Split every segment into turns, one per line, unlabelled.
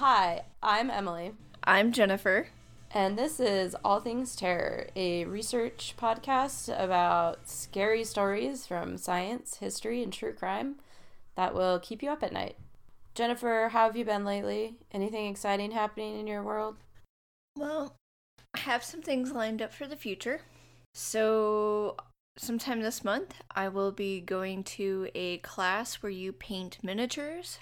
Hi, I'm Emily.
I'm Jennifer.
And this is All Things Terror, a research podcast about scary stories from science, history, and true crime that will keep you up at night. Jennifer, how have you been lately? Anything exciting happening in your world?
Well, I have some things lined up for the future. So, sometime this month, I will be going to a class where you paint miniatures.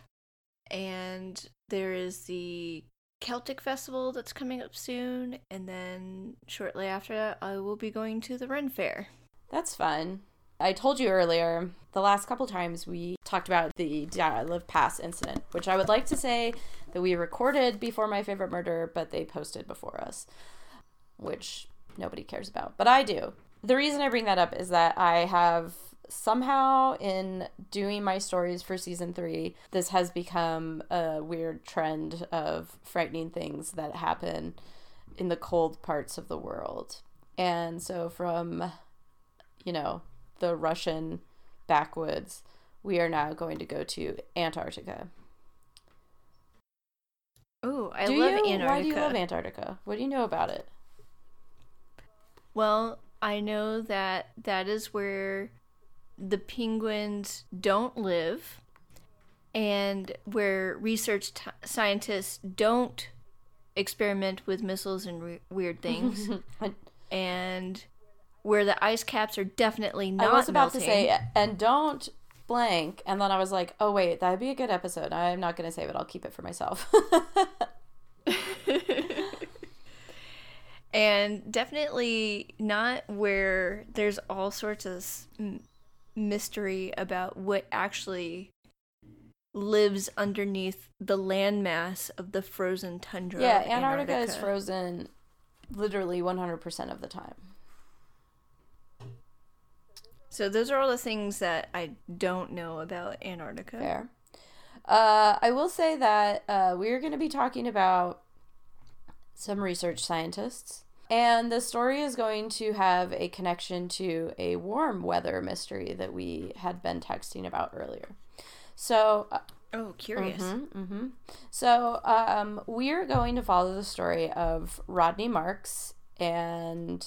And there is the Celtic Festival that's coming up soon. And then shortly after that, I will be going to the Ren Fair.
That's fun. I told you earlier, the last couple times we talked about the Dyatlov Pass incident, which I would like to say that we recorded before My Favorite Murder, but they posted before us, which nobody cares about. But I do. The reason I bring that up is that I have somehow in doing my stories for season three, this has become a weird trend of frightening things that happen in the cold parts of the world. And so from, you know, the Russian backwoods, we are now going to go to Antarctica.
Oh, I
do
love
you?
Antarctica.
Why do you love Antarctica? What do you know about it?
Well, I know that that is where the penguins don't live and where research t- scientists don't experiment with missiles and re- weird things and where the ice caps are definitely not
I was about
melting.
to say, and don't blank. And then I was like, oh, wait, that'd be a good episode. I'm not going to save it. I'll keep it for myself.
and definitely not where there's all sorts of mystery about what actually lives underneath the landmass of the frozen tundra.
yeah,
of
Antarctica, is frozen literally 100% of the time.
So those are all the things that I don't know about Antarctica.
Fair. Uh, I will say that uh, we're going to be talking about some research scientists. And the story is going to have a connection to a warm weather mystery that we had been texting about earlier. So, uh,
Oh, curious.
Mm-hmm, mm-hmm. So um, we're going to follow the story of Rodney Marks and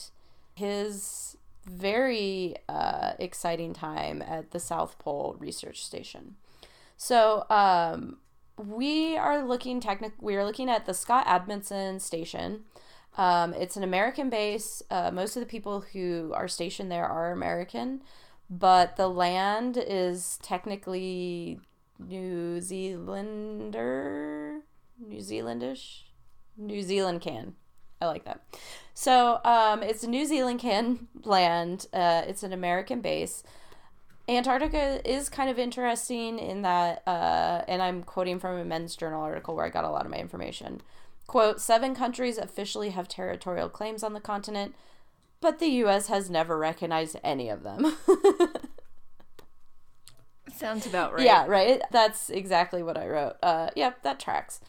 his very uh, exciting time at the South Pole Research Station. So um, we are looking technic. We are looking at the Scott Amundsen Station. Um, it's an American base. Uh, most of the people who are stationed there are American, but the land is technically New Zealander, New Zealandish, New Zealand can. I like that. So um, it's a New Zealand can land. Uh, it's an American base. Antarctica is kind of interesting in that, uh, and I'm quoting from a Men's Journal article where I got a lot of my information. Quote: Seven countries officially have territorial claims on the continent, but the U.S. has never recognized any of them.
Sounds about right.
Yeah, right. That's exactly what I wrote. Uh, yep, that tracks.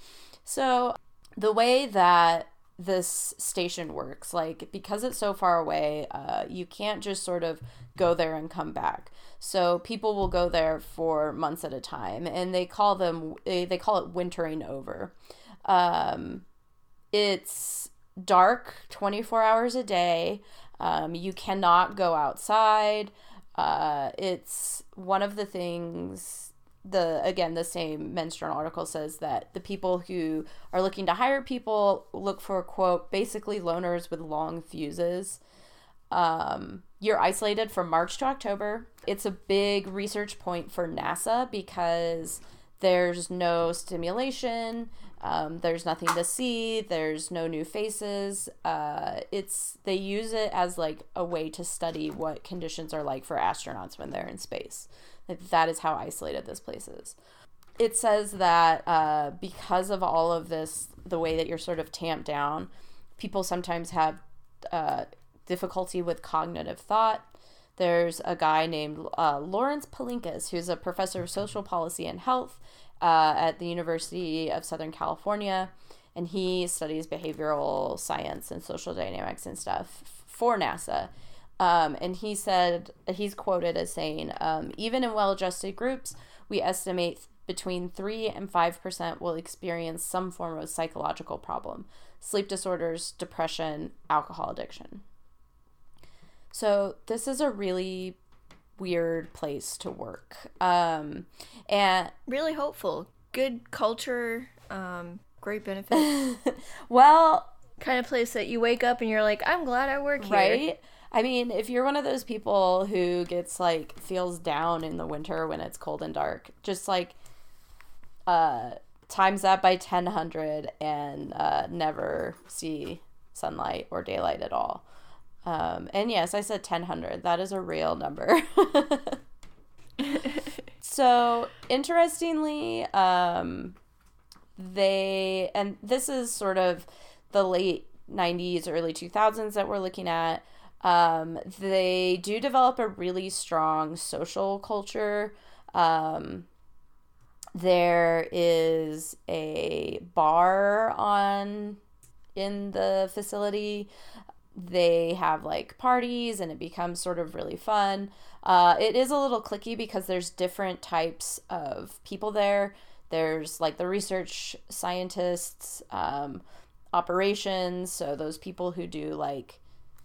So the way that this station works, like because it's so far away, uh, you can't just sort of go there and come back. So people will go there for months at a time, and they call them they, they call it wintering over. Um, it's dark 24 hours a day. Um, you cannot go outside. Uh, it's one of the things the again the same men's journal article says that the people who are looking to hire people look for quote basically loners with long fuses um, you're isolated from march to october it's a big research point for nasa because there's no stimulation um, there's nothing to see there's no new faces uh, it's they use it as like a way to study what conditions are like for astronauts when they're in space. Like, that is how isolated this place is. It says that uh, because of all of this the way that you're sort of tamped down people sometimes have uh, difficulty with cognitive thought there's a guy named uh, Lawrence Palinkas, who's a professor of social policy and health uh, at the University of Southern California, and he studies behavioral science and social dynamics and stuff for NASA. Um, and he said he's quoted as saying, um, even in well-adjusted groups, we estimate between 3 and 5% will experience some form of psychological problem sleep disorders, depression, alcohol addiction. So, this is a really weird place to work. Um, and
really hopeful. Good culture, um, great benefits.
well,
kind of place that you wake up and you're like, I'm glad I work here.
Right? I mean, if you're one of those people who gets like feels down in the winter when it's cold and dark, just like uh times that by 1000 and uh never see sunlight or daylight at all. Um and yes, I said 1000. That is a real number. so, interestingly, um they and this is sort of the late 90s, early 2000s that we're looking at, um, they do develop a really strong social culture. Um, there is a bar on in the facility. They have like parties and it becomes sort of really fun. Uh, it is a little clicky because there's different types of people there. There's like the research scientists, um, operations, so those people who do like,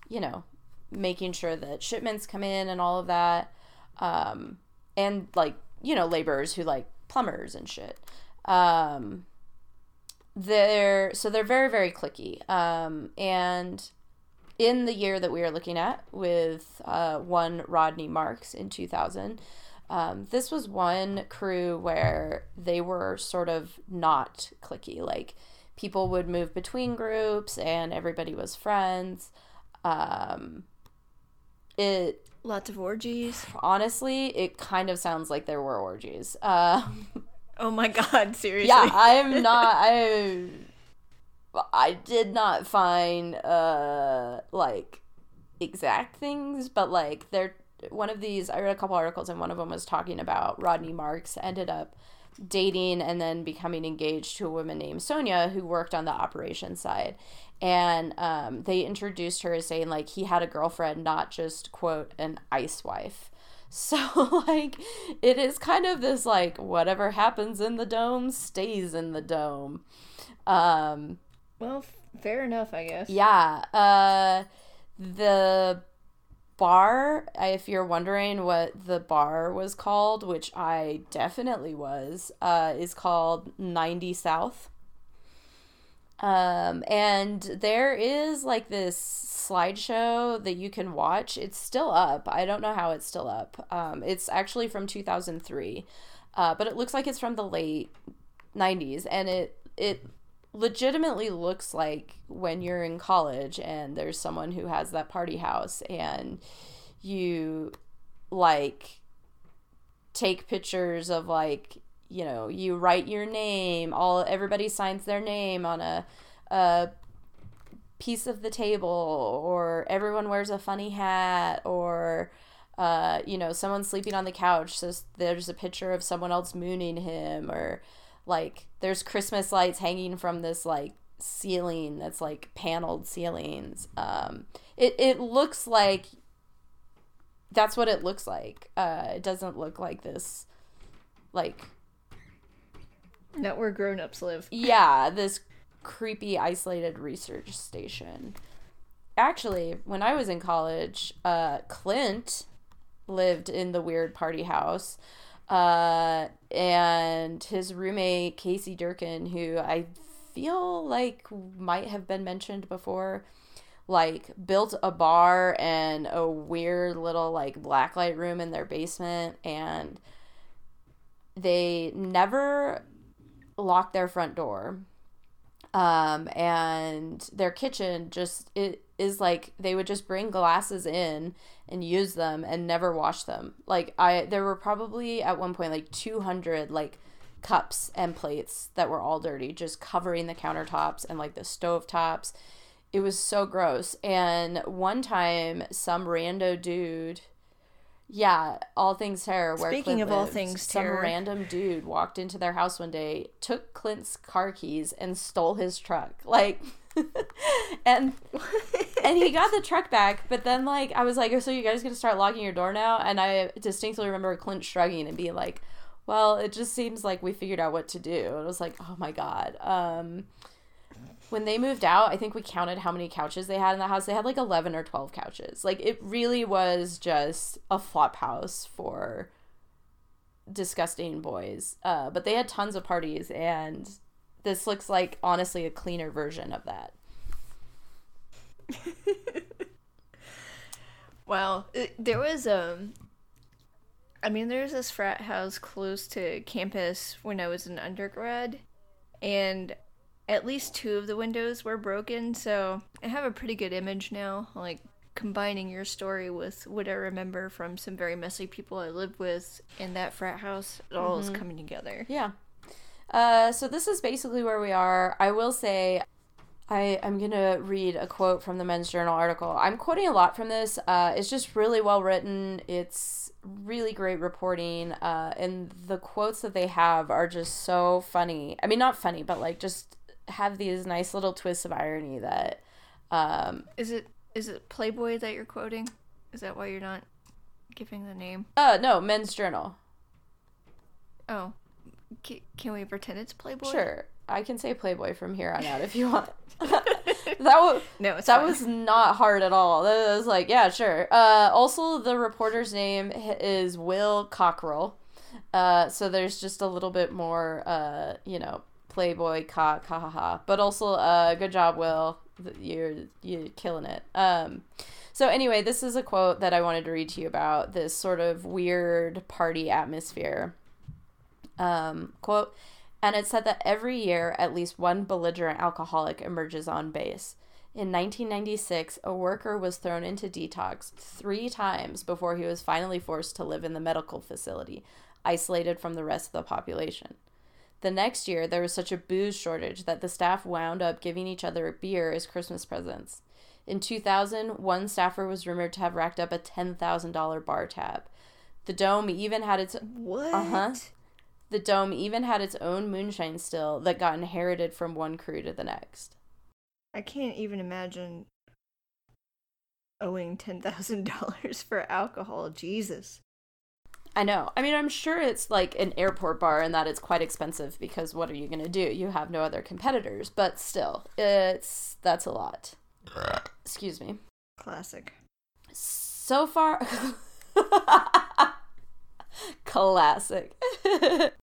you know, making sure that shipments come in and all of that. Um, and like, you know, laborers who like plumbers and shit. Um, they're so they're very very clicky. Um, and in the year that we are looking at with uh, one Rodney Marks in 2000, um, this was one crew where they were sort of not clicky. Like people would move between groups and everybody was friends. Um, it
lots of orgies.
Honestly, it kind of sounds like there were orgies. Uh,
oh my god, seriously.
Yeah, I'm not. I I did not find uh like exact things, but like there one of these I read a couple articles and one of them was talking about Rodney Marks ended up dating and then becoming engaged to a woman named Sonia who worked on the operations side. And um, they introduced her as saying, like, he had a girlfriend, not just, quote, an ice wife. So, like, it is kind of this, like, whatever happens in the dome stays in the dome. Um,
well, fair enough, I guess.
Yeah. Uh, the bar, if you're wondering what the bar was called, which I definitely was, uh, is called 90 South. Um, and there is like this slideshow that you can watch. It's still up. I don't know how it's still up. Um, it's actually from 2003, uh, but it looks like it's from the late 90s, and it it legitimately looks like when you're in college and there's someone who has that party house and you like take pictures of like you know you write your name all everybody signs their name on a a piece of the table or everyone wears a funny hat or uh, you know someone's sleeping on the couch so there's a picture of someone else mooning him or like there's christmas lights hanging from this like ceiling that's like paneled ceilings. Um it, it looks like that's what it looks like. Uh it doesn't look like this like
not where grown-ups live.
Yeah this creepy isolated research station. Actually when i was in college uh clint lived in the weird party house uh, and his roommate Casey Durkin, who I feel like might have been mentioned before, like built a bar and a weird little like blacklight room in their basement, and they never locked their front door. Um, and their kitchen just it is like they would just bring glasses in and use them and never wash them. Like I there were probably at one point like 200 like cups and plates that were all dirty just covering the countertops and like the stove tops. It was so gross. And one time some rando dude yeah, all things terror.
Where Speaking of all things
some terror, some random dude walked into their house one day, took Clint's car keys, and stole his truck. Like, and and he got the truck back, but then like I was like, oh, so you guys gonna start locking your door now? And I distinctly remember Clint shrugging and being like, well, it just seems like we figured out what to do. And it was like, oh my God. Um, when they moved out, I think we counted how many couches they had in the house. They had like 11 or 12 couches. Like it really was just a flop house for disgusting boys. Uh, but they had tons of parties, and this looks like honestly a cleaner version of that.
well, it, there was um I mean, there's this frat house close to campus when I was an undergrad, and at least two of the windows were broken, so I have a pretty good image now. Like, combining your story with what I remember from some very messy people I lived with in that frat house, it all mm-hmm. is coming together.
Yeah. Uh, so this is basically where we are. I will say I, I'm going to read a quote from the Men's Journal article. I'm quoting a lot from this. Uh, it's just really well written. It's really great reporting. Uh, and the quotes that they have are just so funny. I mean, not funny, but like just have these nice little twists of irony that. Um,
is it is it Playboy that you're quoting? Is that why you're not giving the name?
Uh, no, Men's Journal.
Oh, C- can we pretend it's Playboy?
Sure. I can say Playboy from here on out if you want. that was no, that fine. was not hard at all. That was like, yeah, sure. Uh, also, the reporter's name is Will Cockrell. Uh, so there's just a little bit more, uh, you know, Playboy cock, ha ha ha. But also, uh, good job, Will. You're you're killing it. Um, so anyway, this is a quote that I wanted to read to you about this sort of weird party atmosphere. Um, quote and it said that every year at least one belligerent alcoholic emerges on base. In 1996, a worker was thrown into detox three times before he was finally forced to live in the medical facility, isolated from the rest of the population. The next year, there was such a booze shortage that the staff wound up giving each other beer as Christmas presents. In 2000, one staffer was rumored to have racked up a $10,000 bar tab. The dome even had its
what?
Uh-huh. The dome even had its own moonshine still that got inherited from one crew to the next.
I can't even imagine owing $10,000 for alcohol. Jesus.
I know. I mean, I'm sure it's like an airport bar and that it's quite expensive because what are you going to do? You have no other competitors, but still, it's that's a lot. Excuse me.
Classic.
So far Classic.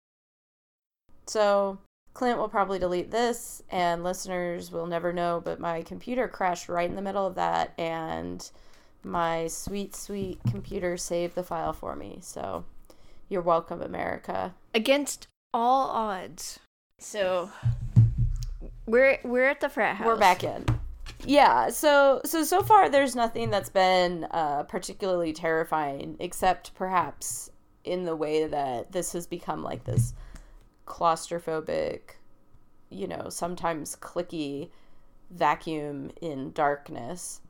so, Clint will probably delete this, and listeners will never know, but my computer crashed right in the middle of that, and my sweet, sweet computer saved the file for me. So, you're welcome, America.
Against all odds. So, we're we're at the frat house.
We're back in. Yeah, so so so far there's nothing that's been uh, particularly terrifying, except perhaps in the way that this has become like this claustrophobic, you know, sometimes clicky vacuum in darkness.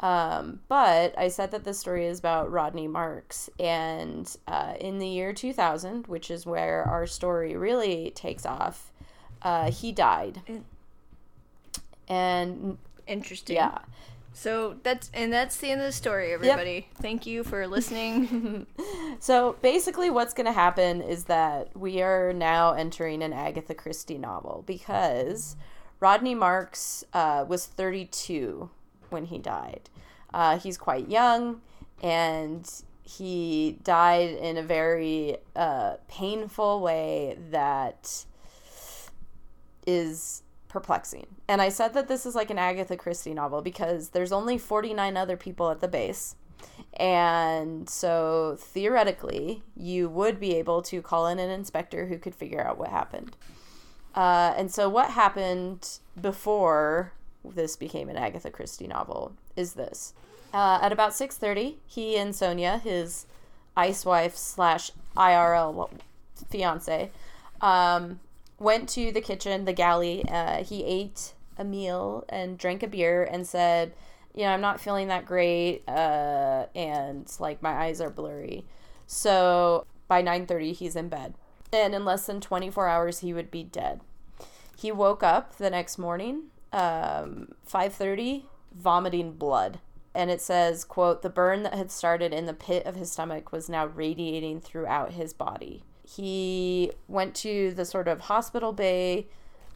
Um, but I said that this story is about Rodney Marks. And uh, in the year 2000, which is where our story really takes off, uh, he died. And
interesting.
Yeah.
So that's and that's the end of the story, everybody. Yep. Thank you for listening.
so basically, what's going to happen is that we are now entering an Agatha Christie novel because Rodney Marks uh, was 32 when he died. Uh, he's quite young, and he died in a very uh, painful way that is perplexing. And I said that this is like an Agatha Christie novel because there's only 49 other people at the base. And so theoretically, you would be able to call in an inspector who could figure out what happened. Uh, and so what happened before this became an Agatha Christie novel is this. Uh, at about 6.30, he and Sonia, his ice wife slash IRL fiance, um, went to the kitchen, the galley. Uh, he ate a meal and drank a beer and said, you know, I'm not feeling that great, uh, and like my eyes are blurry. So by 9:30, he's in bed, and in less than 24 hours, he would be dead. He woke up the next morning, um, 5:30, vomiting blood, and it says, "quote The burn that had started in the pit of his stomach was now radiating throughout his body." he went to the sort of hospital bay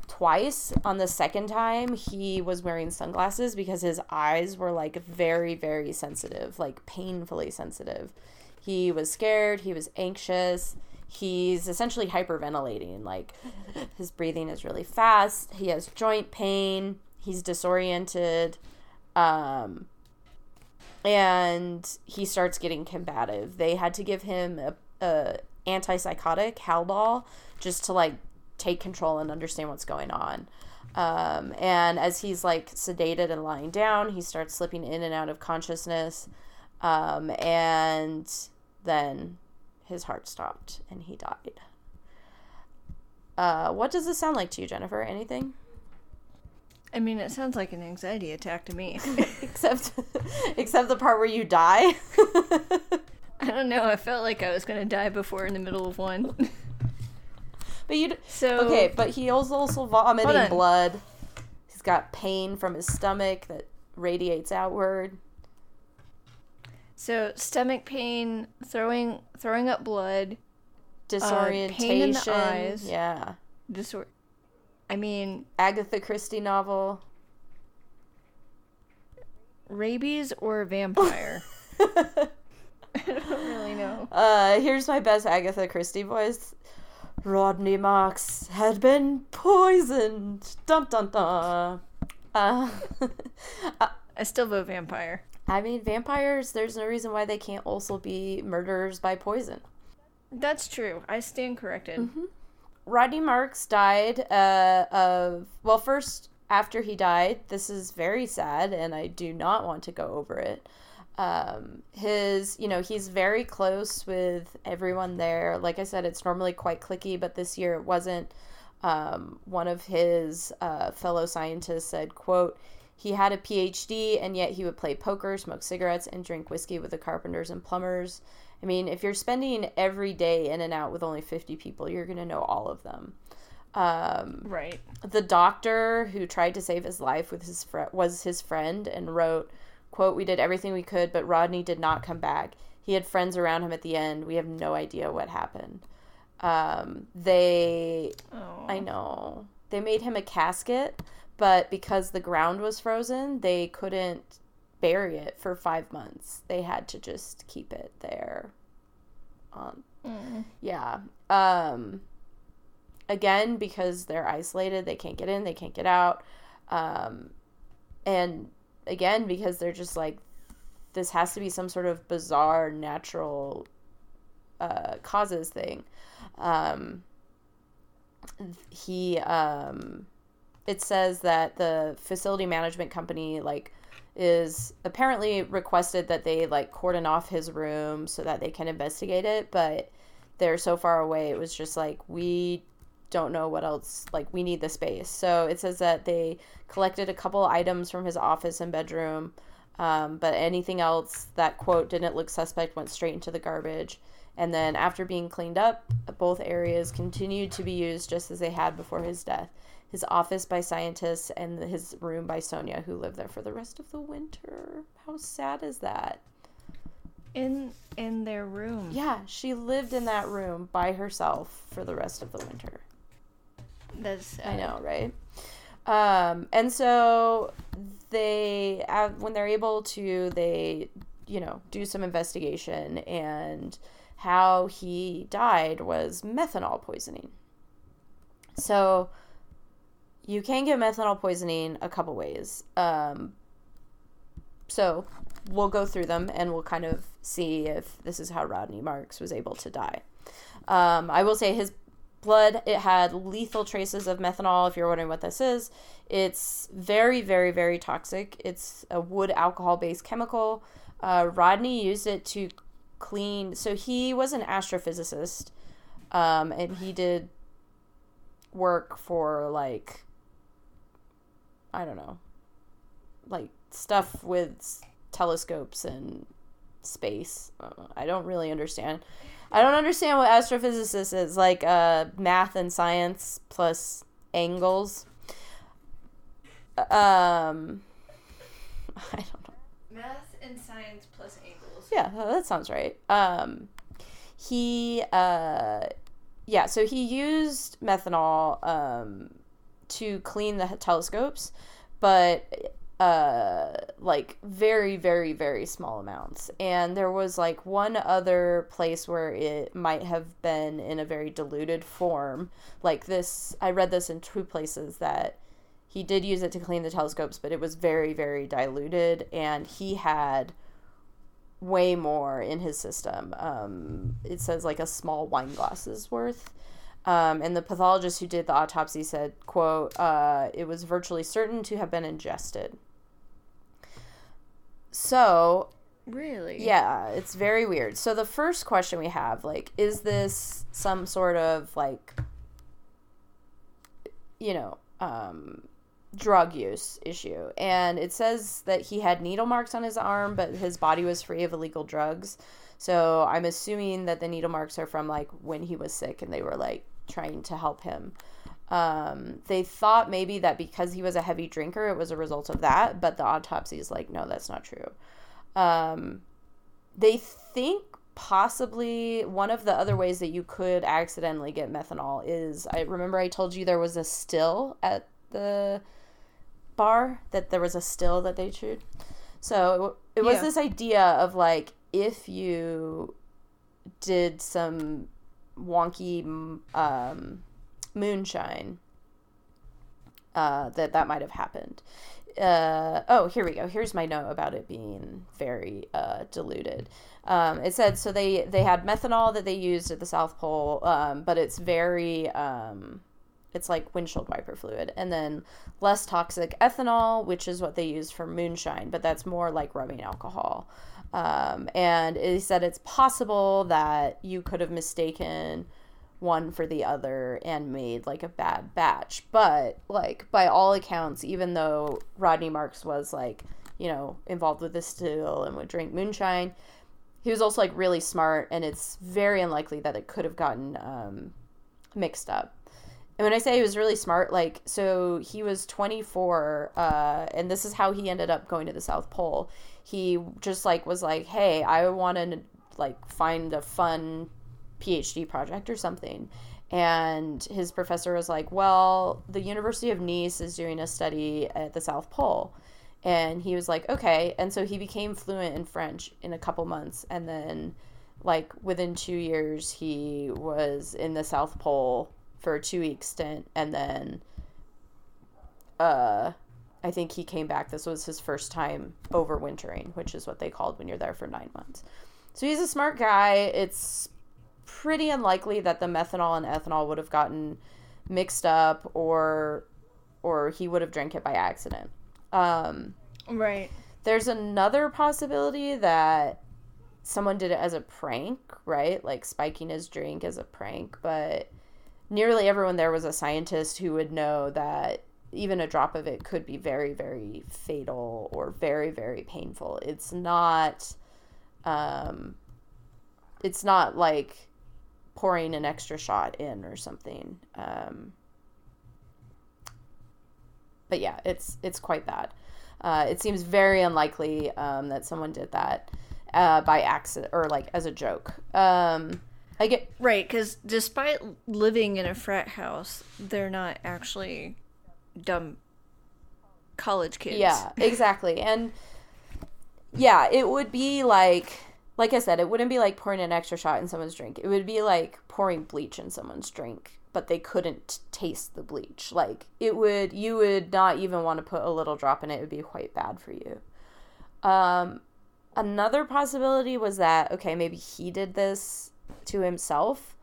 twice. On the second time, he was wearing sunglasses because his eyes were like very, very sensitive, like painfully sensitive. He was scared, he was anxious. He's essentially hyperventilating. Like his breathing is really fast. He has joint pain. He's disoriented. Um, and he starts getting combative. They had to give him a, a antipsychotic, Haldol, just to like take control and understand what's going on. Um, and as he's like sedated and lying down, he starts slipping in and out of consciousness. Um, and then his heart stopped and he died. Uh, what does this sound like to you, Jennifer? Anything?
I mean, it sounds like an anxiety attack to me.
except, except the part where you die.
I don't know. I felt like I was gonna die before in the middle of one.
but you
so
okay. But he also vomiting blood. He's got pain from his stomach that radiates outward.
So stomach pain, throwing throwing up blood,
disorientation, uh, pain in the eyes, yeah,
disor. I mean,
Agatha Christie novel.
Rabies or vampire? I don't really know.
Uh, here's my best Agatha Christie voice. Rodney Marks had been poisoned. Dun dun dun. Uh,
I still vote vampire.
I mean, vampires, there's no reason why they can't also be murderers by poison.
That's true. I stand corrected.
Mm-hmm. Rodney Marks died uh, of, well, first, after he died, this is very sad, and I do not want to go over it um his you know he's very close with everyone there like i said it's normally quite clicky but this year it wasn't um, one of his uh, fellow scientists said quote he had a phd and yet he would play poker smoke cigarettes and drink whiskey with the carpenters and plumbers i mean if you're spending every day in and out with only 50 people you're going to know all of them um,
right
the doctor who tried to save his life with his fr- was his friend and wrote Quote, we did everything we could, but Rodney did not come back. He had friends around him at the end. We have no idea what happened. Um, they,
Aww.
I know, they made him a casket, but because the ground was frozen, they couldn't bury it for five months. They had to just keep it there. Um,
mm.
Yeah. Um, again, because they're isolated, they can't get in, they can't get out. Um, and again because they're just like this has to be some sort of bizarre natural uh, causes thing. Um, he um, it says that the facility management company like is apparently requested that they like cordon off his room so that they can investigate it, but they're so far away. It was just like we don't know what else like we need the space so it says that they collected a couple items from his office and bedroom um, but anything else that quote didn't look suspect went straight into the garbage and then after being cleaned up both areas continued to be used just as they had before his death. His office by scientists and his room by sonia who lived there for the rest of the winter. How sad is that?
In in their room.
Yeah she lived in that room by herself for the rest of the winter.
That's
I know, right? Um, and so they, uh, when they're able to, they, you know, do some investigation, and how he died was methanol poisoning. So you can get methanol poisoning a couple ways. Um, so we'll go through them and we'll kind of see if this is how Rodney Marks was able to die. Um, I will say his blood. It had lethal traces of methanol, if you're wondering what this is. It's very, very, very toxic. It's a wood alcohol based chemical. Uh, Rodney used it to clean. So he was an astrophysicist, um, and he did work for like, I don't know, like stuff with telescopes and space. Uh, I don't really understand. I don't understand what astrophysicist is like uh, math and science plus angles. Um, I don't know.
Math and science plus angles.
Yeah, that sounds right. Um, he uh, yeah, so he used methanol um, to clean the telescopes, but uh, like very, very, very small amounts. And there was like one other place where it might have been in a very diluted form. Like this, I read this in two places that he did use it to clean the telescopes, but it was very, very diluted, and he had way more in his system. Um, it says like a small wine glass's worth. Um, and the pathologist who did the autopsy said, "quote uh, It was virtually certain to have been ingested." So,
really,
yeah, it's very weird. So the first question we have, like, is this some sort of like, you know, um, drug use issue. And it says that he had needle marks on his arm, but his body was free of illegal drugs. So I'm assuming that the needle marks are from like when he was sick and they were like trying to help him. Um, they thought maybe that because he was a heavy drinker, it was a result of that, but the autopsy is like, no, that's not true. Um, they think possibly one of the other ways that you could accidentally get methanol is I remember I told you there was a still at the bar that there was a still that they chewed. So it, it was yeah. this idea of like if you did some wonky um, moonshine, uh, that that might have happened. Uh, oh, here we go. Here's my note about it being very uh, diluted. Um, it said so they they had methanol that they used at the South Pole, um, but it's very um, it's like windshield wiper fluid. And then less toxic ethanol, which is what they use for moonshine, but that's more like rubbing alcohol. Um, and he said it's possible that you could have mistaken one for the other and made like a bad batch. But like by all accounts, even though Rodney Marks was like, you know, involved with the still and would drink moonshine, he was also like really smart and it's very unlikely that it could have gotten um, mixed up. And when I say he was really smart, like, so he was 24, uh, and this is how he ended up going to the South Pole. He just, like, was like, hey, I want to, like, find a fun PhD project or something. And his professor was like, well, the University of Nice is doing a study at the South Pole. And he was like, okay. And so he became fluent in French in a couple months. And then, like, within two years, he was in the South Pole for a two week stint and then uh I think he came back. This was his first time overwintering, which is what they called when you're there for nine months. So he's a smart guy. It's pretty unlikely that the methanol and ethanol would have gotten mixed up or or he would have drank it by accident. Um,
right.
There's another possibility that someone did it as a prank, right? Like spiking his drink as a prank, but nearly everyone there was a scientist who would know that even a drop of it could be very, very fatal or very, very painful. It's not, um, it's not like pouring an extra shot in or something. Um, but yeah, it's it's quite bad. Uh, it seems very unlikely um, that someone did that uh, by accident or like as a joke. Um, I get
right because despite living in a frat house, they're not actually dumb college kids.
Yeah, exactly. and yeah, it would be like like I said, it wouldn't be like pouring an extra shot in someone's drink. It would be like pouring bleach in someone's drink, but they couldn't taste the bleach. Like it would you would not even want to put a little drop in it. It would be quite bad for you. Um another possibility was that okay, maybe he did this to himself,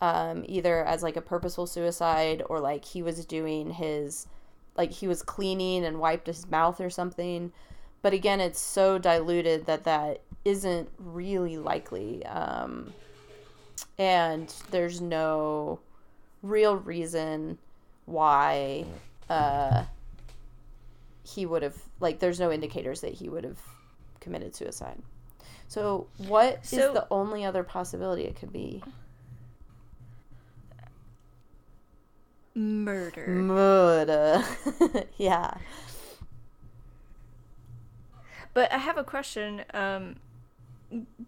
um, either as like a purposeful suicide or like he was doing his, like he was cleaning and wiped his mouth or something. But again, it's so diluted that that isn't really likely. Um, and there's no real reason why uh, he would have, like, there's no indicators that he would have committed suicide. So, what so, is the only other possibility it could be?
Murder.
Murder. yeah.
But I have a question. Um,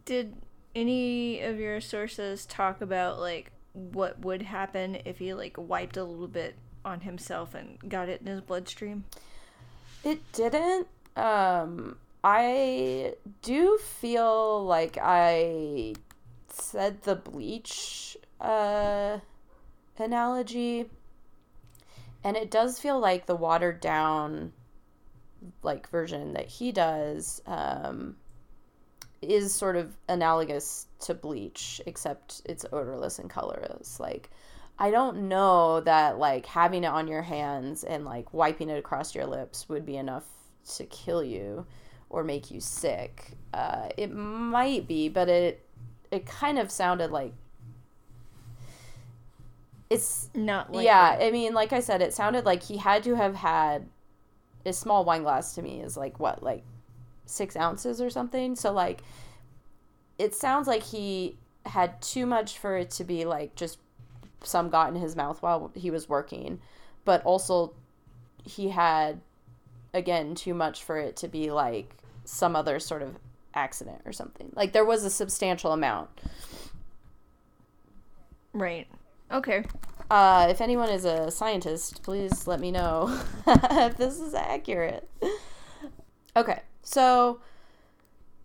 did any of your sources talk about like what would happen if he like wiped a little bit on himself and got it in his bloodstream?
It didn't. Um, I do feel like I said the bleach uh, analogy, and it does feel like the watered down like version that he does um, is sort of analogous to bleach, except it's odorless and colorless. Like I don't know that like having it on your hands and like wiping it across your lips would be enough to kill you or make you sick. Uh, it might be, but it it kind of sounded like it's
not like
yeah. I mean, like I said, it sounded like he had to have had a small wine glass to me is like what like six ounces or something. So like, it sounds like he had too much for it to be like just some got in his mouth while he was working, but also he had again too much for it to be like some other sort of accident or something. Like there was a substantial amount.
Right. Okay.
Uh, if anyone is a scientist, please let me know if this is accurate. Okay, so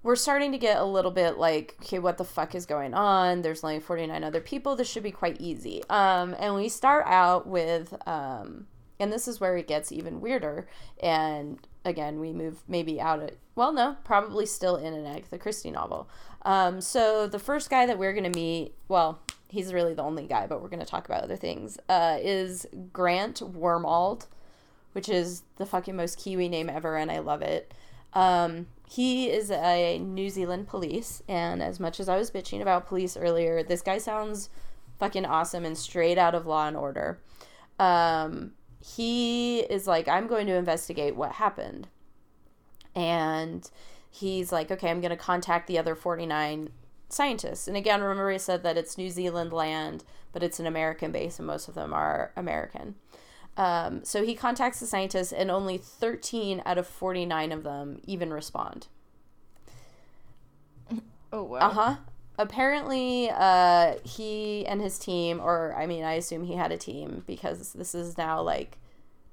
we're starting to get a little bit like, okay, what the fuck is going on? There's only 49 other people. This should be quite easy. Um, and we start out with, um, and this is where it gets even weirder. And again, we move maybe out of, well, no, probably still in an Agatha Christie novel. Um, so the first guy that we're going to meet, well, he's really the only guy, but we're going to talk about other things, uh, is Grant Wormald, which is the fucking most Kiwi name ever, and I love it. Um, he is a New Zealand police, and as much as I was bitching about police earlier, this guy sounds fucking awesome and straight out of Law and Order. Um, he is like, I'm going to investigate what happened. And he's like, okay, I'm going to contact the other 49 scientists. And again, remember I said that it's New Zealand land, but it's an American base, and most of them are American. Um, so he contacts the scientists, and only 13 out of 49 of them even respond.
Oh, wow.
Uh huh. Apparently, uh, he and his team, or I mean, I assume he had a team because this is now like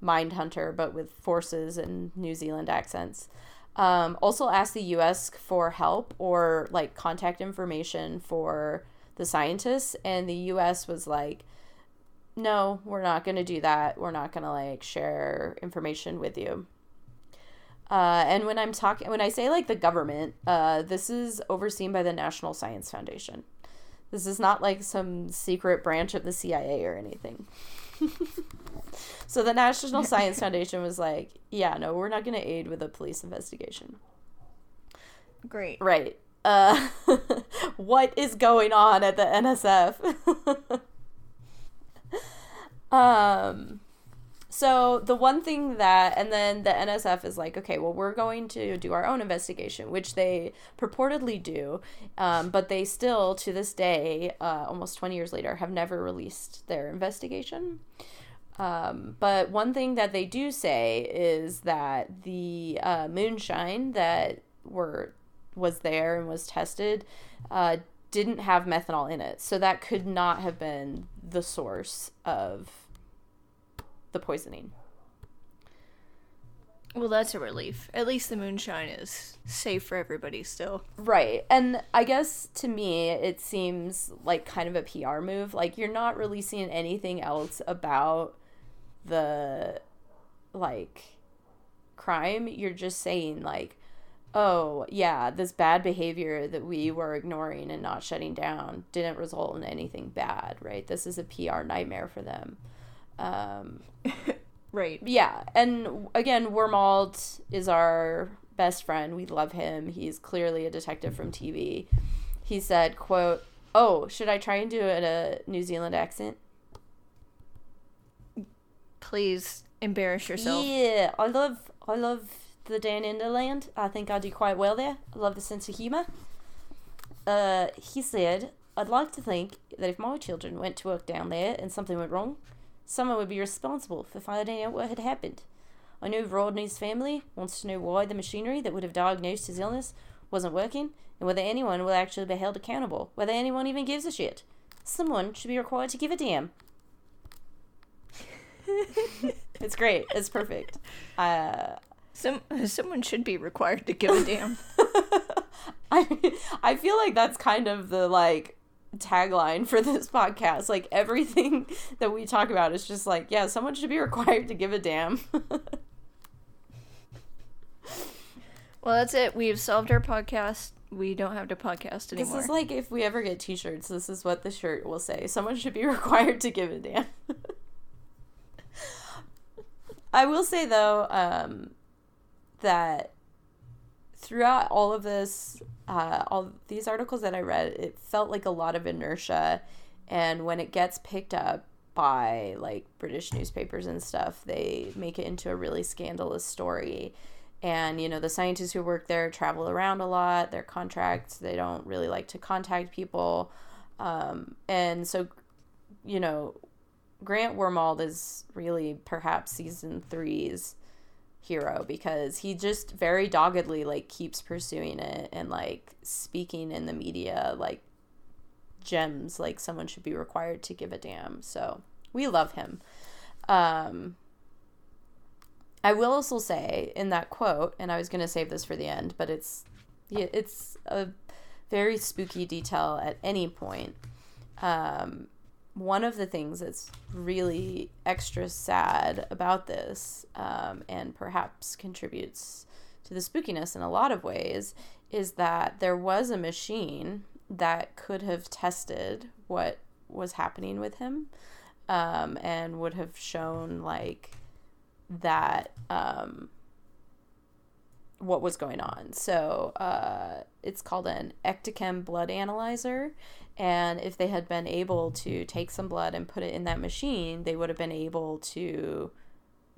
Mindhunter but with forces and New Zealand accents. Um, also asked the U.S. for help or like contact information for the scientists, and the U.S. was like, "No, we're not going to do that. We're not going to like share information with you." Uh, and when I'm talking, when I say like the government, uh, this is overseen by the National Science Foundation. This is not like some secret branch of the CIA or anything. so the National Science Foundation was like, yeah, no, we're not going to aid with a police investigation.
Great.
Right. Uh, what is going on at the NSF? um, so the one thing that, and then the NSF is like, okay, well, we're going to do our own investigation, which they purportedly do, um, but they still, to this day, uh, almost 20 years later, have never released their investigation. Um, but one thing that they do say is that the uh, moonshine that were was there and was tested uh, didn't have methanol in it, so that could not have been the source of the poisoning.
Well, that's a relief. At least the moonshine is safe for everybody still.
Right. And I guess to me, it seems like kind of a PR move. Like, you're not releasing anything else about the, like, crime. You're just saying, like, oh, yeah, this bad behavior that we were ignoring and not shutting down didn't result in anything bad, right? This is a PR nightmare for them. Um,
right.
Yeah, and again, Wormald is our best friend. We love him. He's clearly a detective from TV. He said, "quote Oh, should I try and do it a New Zealand accent?"
Please embarrass yourself.
Yeah, I love I love the Dan Inderland. I think I do quite well there. I love the sense of humor. Uh, he said, "I'd like to think that if my children went to work down there and something went wrong, Someone would be responsible for finding out what had happened. I know Rodney's family wants to know why the machinery that would have diagnosed his illness wasn't working, and whether anyone will actually be held accountable, whether anyone even gives a shit. someone should be required to give a damn. it's great. It's perfect. Uh,
Some someone should be required to give a damn.
I I feel like that's kind of the like tagline for this podcast. Like everything that we talk about is just like, yeah, someone should be required to give a damn.
well, that's it. We've solved our podcast. We don't have to podcast anymore.
this is like if we ever get t-shirts, this is what the shirt will say. Someone should be required to give a damn. I will say though, um, that throughout all of this, uh, all these articles that I read, it felt like a lot of inertia, and when it gets picked up by like British newspapers and stuff, they make it into a really scandalous story. And you know, the scientists who work there travel around a lot. Their contracts, they don't really like to contact people, um, and so, you know, Grant Wormald is really perhaps season three's hero because he just very doggedly like keeps pursuing it and like speaking in the media like gems like someone should be required to give a damn. So we love him. Um i will also say in that quote and i was going to save this for the end but it's yeah, it's a very spooky detail at any point. Um one of the things that's really extra sad about this, um, and perhaps contributes to the spookiness in a lot of ways, is that there was a machine that could have tested what was happening with him um, and would have shown like that um, what was going on. So uh, it's called an Ektachem blood analyzer. And if they had been able to take some blood and put it in that machine, they would have been able to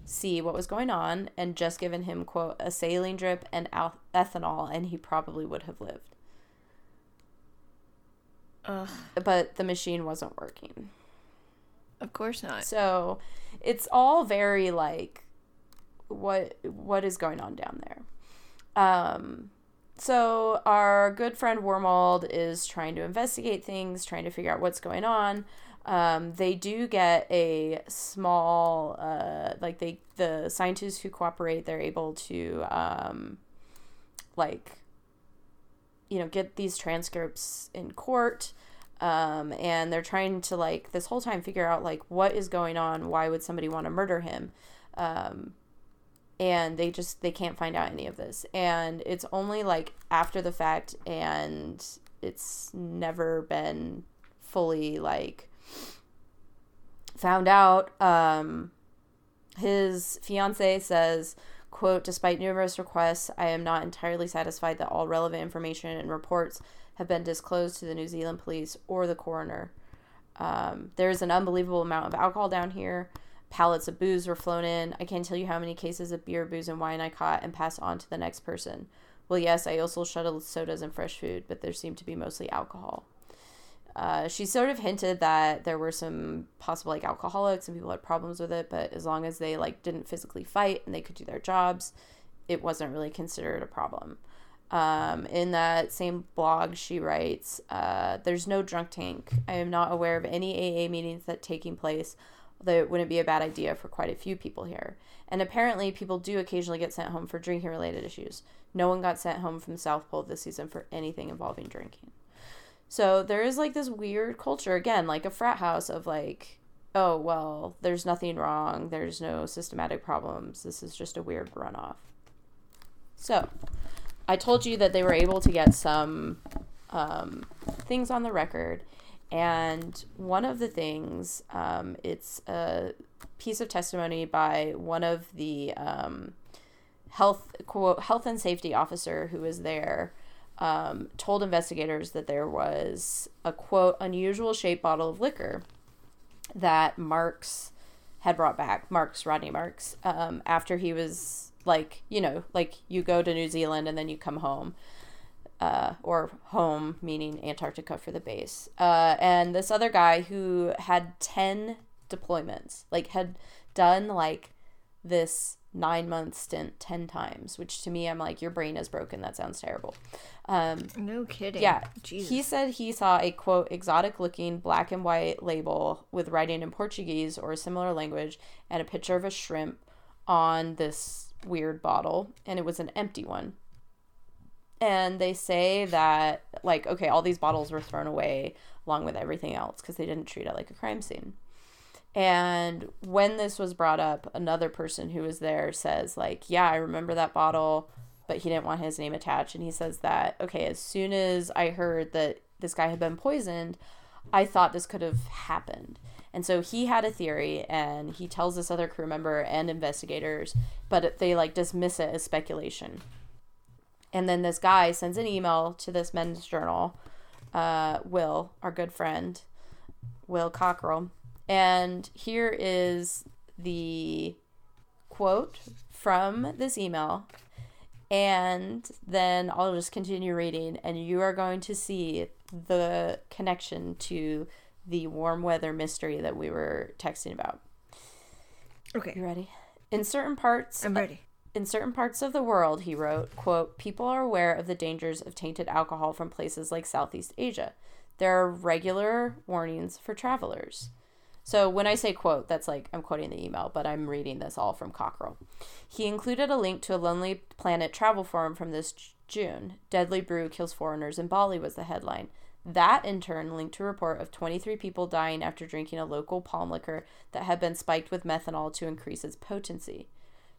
see what was going on and just given him, quote, a saline drip and al- ethanol, and he probably would have lived.
Ugh,
But the machine wasn't working.
of course not.
So it's all very like what what is going on down there. Um so our good friend Wormald is trying to investigate things, trying to figure out what's going on. Um, they do get a small, uh, like they the scientists who cooperate, they're able to, um, like, you know, get these transcripts in court. Um, and they're trying to like this whole time figure out like what is going on. Why would somebody want to murder him? Um, and they just they can't find out any of this. And it's only like after the fact and it's never been fully like found out. Um his fiance says quote despite numerous requests i am not entirely satisfied that all relevant information and reports have been disclosed to the new zealand police or the coroner. Um, there's an unbelievable amount of alcohol down here pallets of booze were flown in. I can't tell you how many cases of beer, booze, and wine I caught and passed on to the next person. Well, yes, I also shuttled sodas and fresh food, but there seemed to be mostly alcohol. Uh, she sort of hinted that there were some possible like alcoholics and people had problems with it, but as long as they like didn't physically fight and they could do their jobs, it wasn't really considered a problem. Um, in that same blog, she writes, uh, "There's no drunk tank. I am not aware of any AA meetings that taking place." Although it wouldn't be a bad idea for quite a few people here. And apparently, people do occasionally get sent home for drinking related issues. No one got sent home from South Pole this season for anything involving drinking. So there is like this weird culture, again, like a frat house of like, oh, well, there's nothing wrong. There's no systematic problems. This is just a weird runoff. So I told you that they were able to get some um, things on the record. And one of the things, um, it's a piece of testimony by one of the um, health quote health and safety officer who was there. Um, told investigators that there was a quote unusual shaped bottle of liquor that Marks had brought back. Marks Rodney Marks um, after he was like you know like you go to New Zealand and then you come home uh, or home, meaning Antarctica for the base. Uh, and this other guy who had 10 deployments, like, had done like this nine month stint 10 times, which to me, I'm like, your brain is broken. That sounds terrible. Um,
no kidding.
yeah.
Jesus.
He said he saw a quote, exotic looking black and white label with writing in Portuguese or a similar language and a picture of a shrimp on this weird bottle, and it was an empty one. And they say that, like, okay, all these bottles were thrown away along with everything else because they didn't treat it like a crime scene. And when this was brought up, another person who was there says, like, yeah, I remember that bottle, but he didn't want his name attached. And he says that, okay, as soon as I heard that this guy had been poisoned, I thought this could have happened. And so he had a theory, and he tells this other crew member and investigators, but they like dismiss it as speculation. And then this guy sends an email to this men's journal, uh, Will, our good friend, Will Cockrell. And here is the quote from this email. And then I'll just continue reading, and you are going to see the connection to the warm weather mystery that we were texting about.
Okay.
You ready? In certain parts
I'm ready.
In certain parts of the world, he wrote, quote, people are aware of the dangers of tainted alcohol from places like Southeast Asia. There are regular warnings for travelers. So when I say quote, that's like I'm quoting the email, but I'm reading this all from Cockrell. He included a link to a Lonely Planet travel forum from this June. Deadly brew kills foreigners in Bali was the headline. That in turn linked to a report of 23 people dying after drinking a local palm liquor that had been spiked with methanol to increase its potency.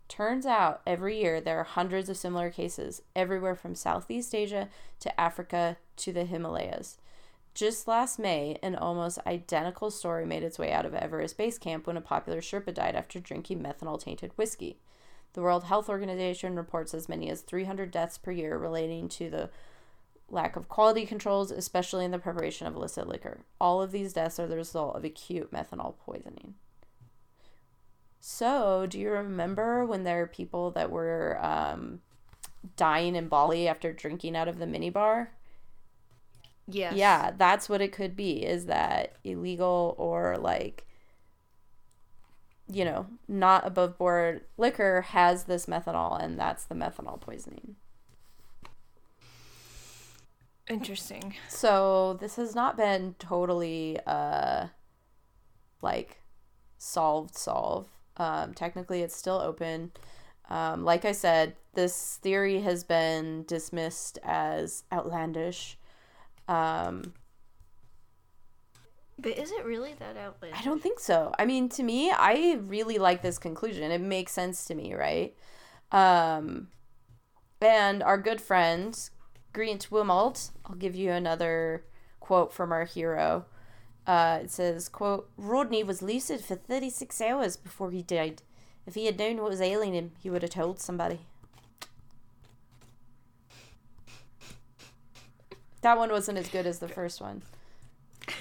Turns out every year there are hundreds of similar cases, everywhere from Southeast Asia to Africa to the Himalayas. Just last May, an almost identical story made its way out of Everest Base Camp when a popular Sherpa died after drinking methanol tainted whiskey. The World Health Organization reports as many as 300 deaths per year relating to the lack of quality controls, especially in the preparation of illicit liquor. All of these deaths are the result of acute methanol poisoning. So, do you remember when there are people that were um, dying in Bali after drinking out of the minibar?
Yes.
Yeah, that's what it could be. Is that illegal or like, you know, not above board liquor has this methanol, and that's the methanol poisoning.
Interesting.
So this has not been totally uh like solved solve. Um technically it's still open. Um like I said, this theory has been dismissed as outlandish. Um
But is it really that outlandish?
I don't think so. I mean, to me, I really like this conclusion. It makes sense to me, right? Um and our good friend Grant Wormald, I'll give you another quote from our hero. Uh, it says, quote, Rodney was lucid for 36 hours before he died. If he had known what was ailing him, he would have told somebody. That one wasn't as good as the first one.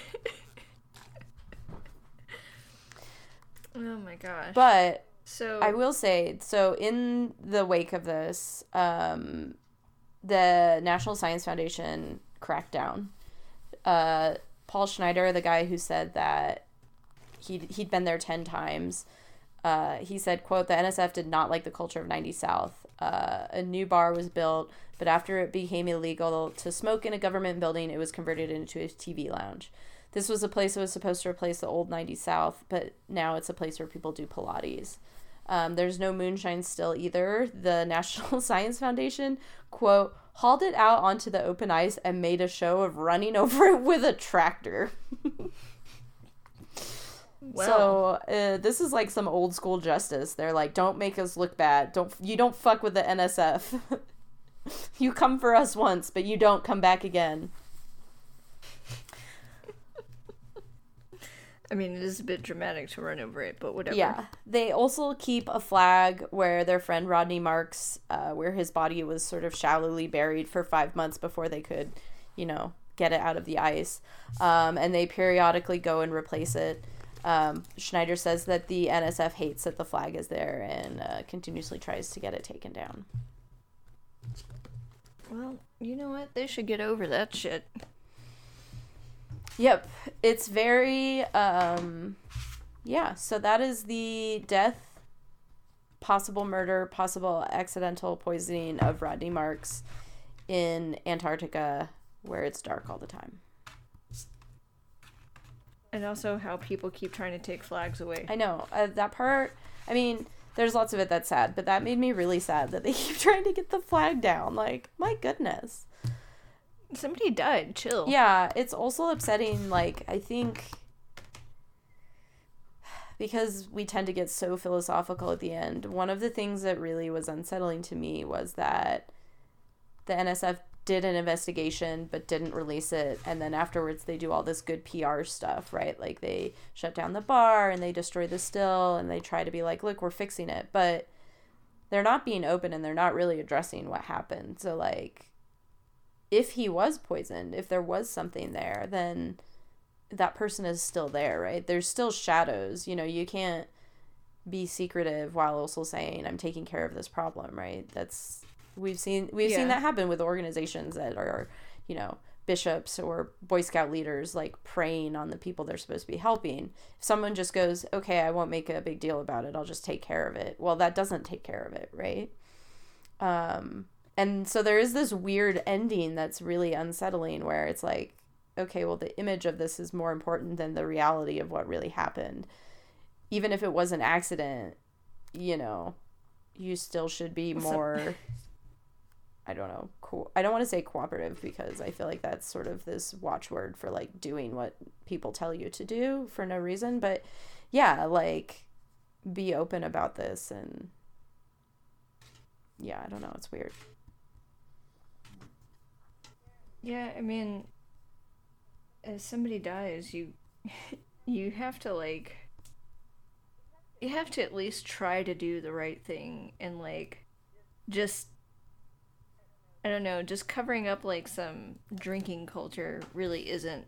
Oh my gosh.
But
so
I will say, so in the wake of this, um, the National Science Foundation cracked down. Uh, Paul Schneider, the guy who said that he'd, he'd been there 10 times, uh, he said, quote, the NSF did not like the culture of 90 South. Uh, a new bar was built, but after it became illegal to smoke in a government building, it was converted into a TV lounge. This was a place that was supposed to replace the old 90 South, but now it's a place where people do Pilates. Um, there's no moonshine still either. The National Science Foundation, quote, hauled it out onto the open ice and made a show of running over it with a tractor.
well,
So uh, this is like some old school justice. They're like, don't make us look bad. Don't you don't fuck with the NSF. you come for us once, but you don't come back again.
I mean, it is a bit dramatic to run over it, but whatever.
Yeah. They also keep a flag where their friend Rodney Marks, uh, where his body was sort of shallowly buried for five months before they could, you know, get it out of the ice. Um, and they periodically go and replace it. Um, Schneider says that the NSF hates that the flag is there and uh, continuously tries to get it taken down.
Well, you know what? They should get over that shit.
Yep, it's very um yeah, so that is the death possible murder, possible accidental poisoning of Rodney Marks in Antarctica where it's dark all the time.
And also how people keep trying to take flags away.
I know. Uh, that part, I mean, there's lots of it that's sad, but that made me really sad that they keep trying to get the flag down. Like, my goodness.
Somebody died. Chill.
Yeah, it's also upsetting. Like, I think because we tend to get so philosophical at the end, one of the things that really was unsettling to me was that the NSF did an investigation but didn't release it and then afterwards they do all this good PR stuff, right? Like they shut down the bar and they destroy the still and they try to be like, "Look, we're fixing it." But they're not being open and they're not really addressing what happened. So like if he was poisoned, if there was something there, then that person is still there, right? There's still shadows. You know, you can't be secretive while also saying I'm taking care of this problem, right? That's we've seen we've yeah. seen that happen with organizations that are, you know, bishops or boy scout leaders like preying on the people they're supposed to be helping. If someone just goes, "Okay, I won't make a big deal about it. I'll just take care of it." Well, that doesn't take care of it, right? Um and so there is this weird ending that's really unsettling where it's like okay, well, the image of this is more important than the reality of what really happened. Even if it was an accident, you know, you still should be more. I don't know. Co- I don't want to say cooperative because I feel like that's sort of this watchword for like doing what people tell you to do for no reason. But yeah, like be open about this and yeah, I don't know. It's weird.
Yeah, I mean, as somebody dies, you you have to like you have to at least try to do the right thing and like just I don't know, just covering up like some drinking culture really isn't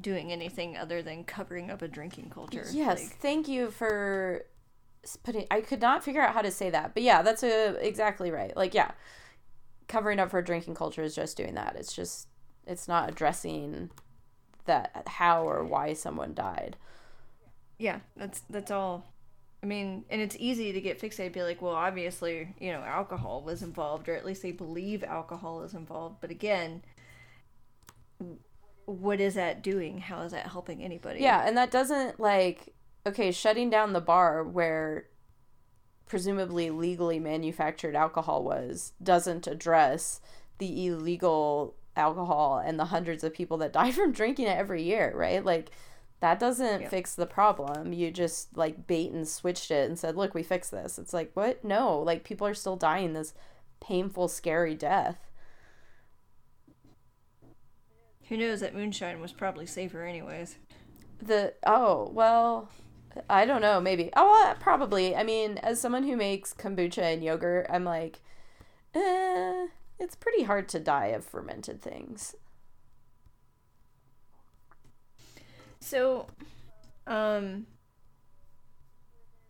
doing anything other than covering up a drinking culture.
Yes, like, thank you for putting I could not figure out how to say that. But yeah, that's a, exactly right. Like yeah, covering up for drinking culture is just doing that. It's just it's not addressing that how or why someone died.
Yeah, that's that's all. I mean, and it's easy to get fixated, be like, well, obviously, you know, alcohol was involved, or at least they believe alcohol is involved. But again, what is that doing? How is that helping anybody?
Yeah, and that doesn't like okay, shutting down the bar where presumably legally manufactured alcohol was doesn't address the illegal alcohol and the hundreds of people that die from drinking it every year, right? Like that doesn't fix the problem. You just like bait and switched it and said, "Look, we fixed this." It's like, "What? No, like people are still dying this painful, scary death."
Who knows that moonshine was probably safer anyways.
The oh, well, I don't know, maybe. Oh, well, probably. I mean, as someone who makes kombucha and yogurt, I'm like, eh, it's pretty hard to die of fermented things.
So, um,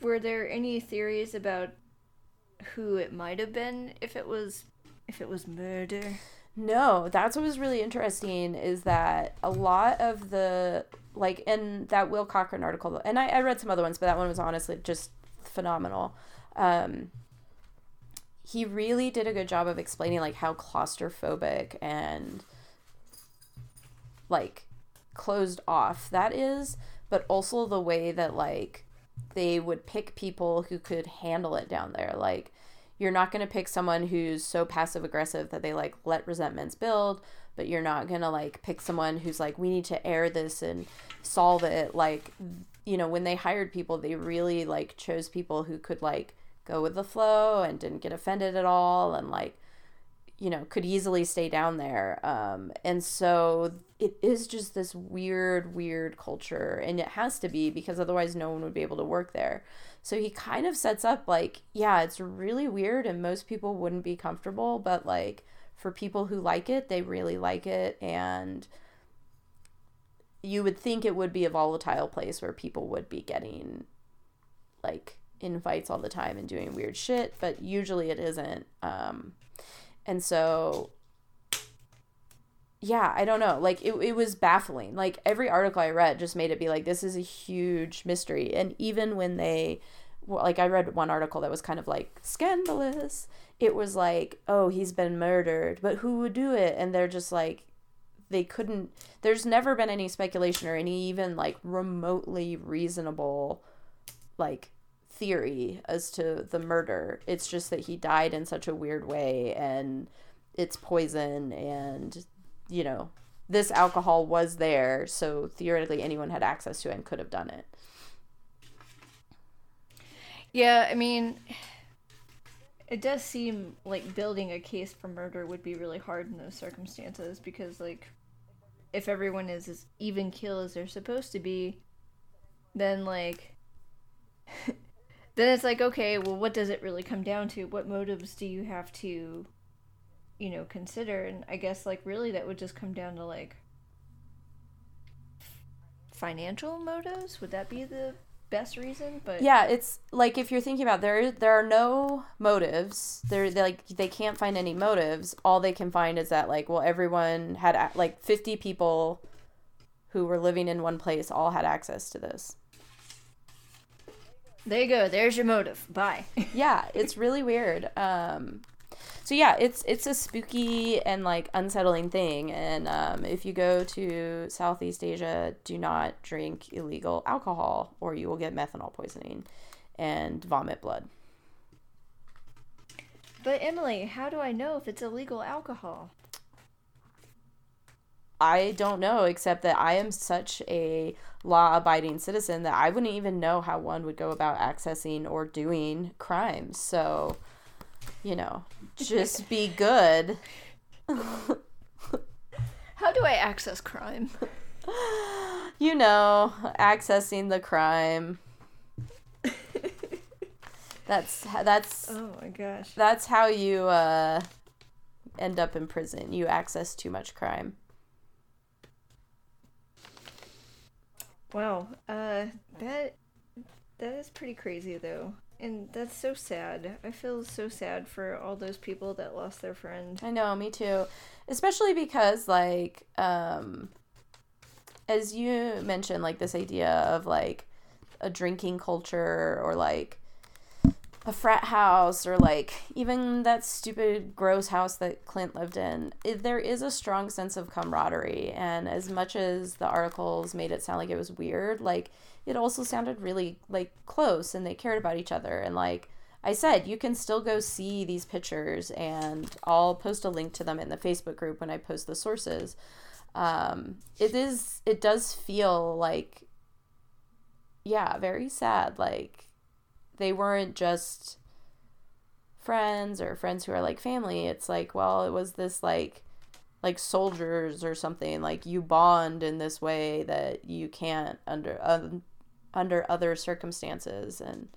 were there any theories about who it might have been if it was if it was murder?
No, that's what was really interesting is that a lot of the like in that Will Cockrell article, and I, I read some other ones, but that one was honestly just phenomenal. Um, he really did a good job of explaining like how claustrophobic and like closed off that is, but also the way that like they would pick people who could handle it down there. Like you're not going to pick someone who's so passive aggressive that they like let resentments build, but you're not to like pick someone who's like we need to air this and solve it. Like you know, when they hired people, they really like chose people who could like go with the flow and didn't get offended at all and like you know could easily stay down there. Um, and so it is just this weird weird culture and it has to be because otherwise no one would be able to work there. So he kind of sets up like yeah it's really weird and most people wouldn't be comfortable but like for people who like it they really like it and you would think it would be a volatile place where people would be getting like invites all the time and doing weird shit, but usually it isn't. Um, and so, yeah, I don't know. Like, it, it was baffling. Like, every article I read just made it be like, this is a huge mystery. And even when they like I read one article that was kind of like scandalous. It was like, oh, he's been murdered, but who would do it? And they're just like, they couldn't. There's never been any speculation or any even like remotely reasonable, like theory as to the murder. It's just that he died in such a weird way and it's poison and you know, this alcohol was there, so theoretically anyone had access to it and could have done it.
Yeah, I mean, it does seem like building a case for murder would be really hard in those circumstances because, like, if everyone is as even kill as they're supposed to be, then, like, then it's like, okay, well, what does it really come down to? What motives do you have to, you know, consider? And I guess, like, really that would just come down to, like, financial motives? Would that be the best reason, but
yeah, it's like if you're thinking about there, there are no motives. They're, they're like they can't find any motives. All they can find is that like well, everyone had like 50 people who were living in one place all had access to this.
There you go. There's your motive. Bye.
yeah, it's really weird. Um, so yeah, it's it's a spooky and like unsettling thing. And um, if you go to Southeast Asia, do not drink illegal alcohol, or you will get methanol poisoning and vomit blood.
But Emily, how do I know if it's illegal alcohol?
I don't know, except that I am such a law abiding citizen that I wouldn't even know how one would go about accessing or doing crimes. So you know, just be good.
How do I access crime?
You know, accessing the crime. That's that's
Oh my gosh.
That's how you uh end up in prison. You access too much crime.
Wow. Uh that that is pretty crazy though. And that's so sad. I feel so sad for all those people that lost their friend.
I know, me too. Especially because like um as you mentioned like this idea of like a drinking culture or like a frat house or like even that stupid gross house that Clint lived in, there is a strong sense of camaraderie. And as much as the articles made it sound like it was weird, like it also sounded really like close and they cared about each other. And like I said, you can still go see these pictures and I'll post a link to them in the Facebook group when I post the sources. Um, it is, it does feel like, yeah, very sad. Like, they weren't just friends or friends who are like family. It's like, well, it was this like like soldiers or something. Like you bond in this way that you can't under uh, under other circumstances and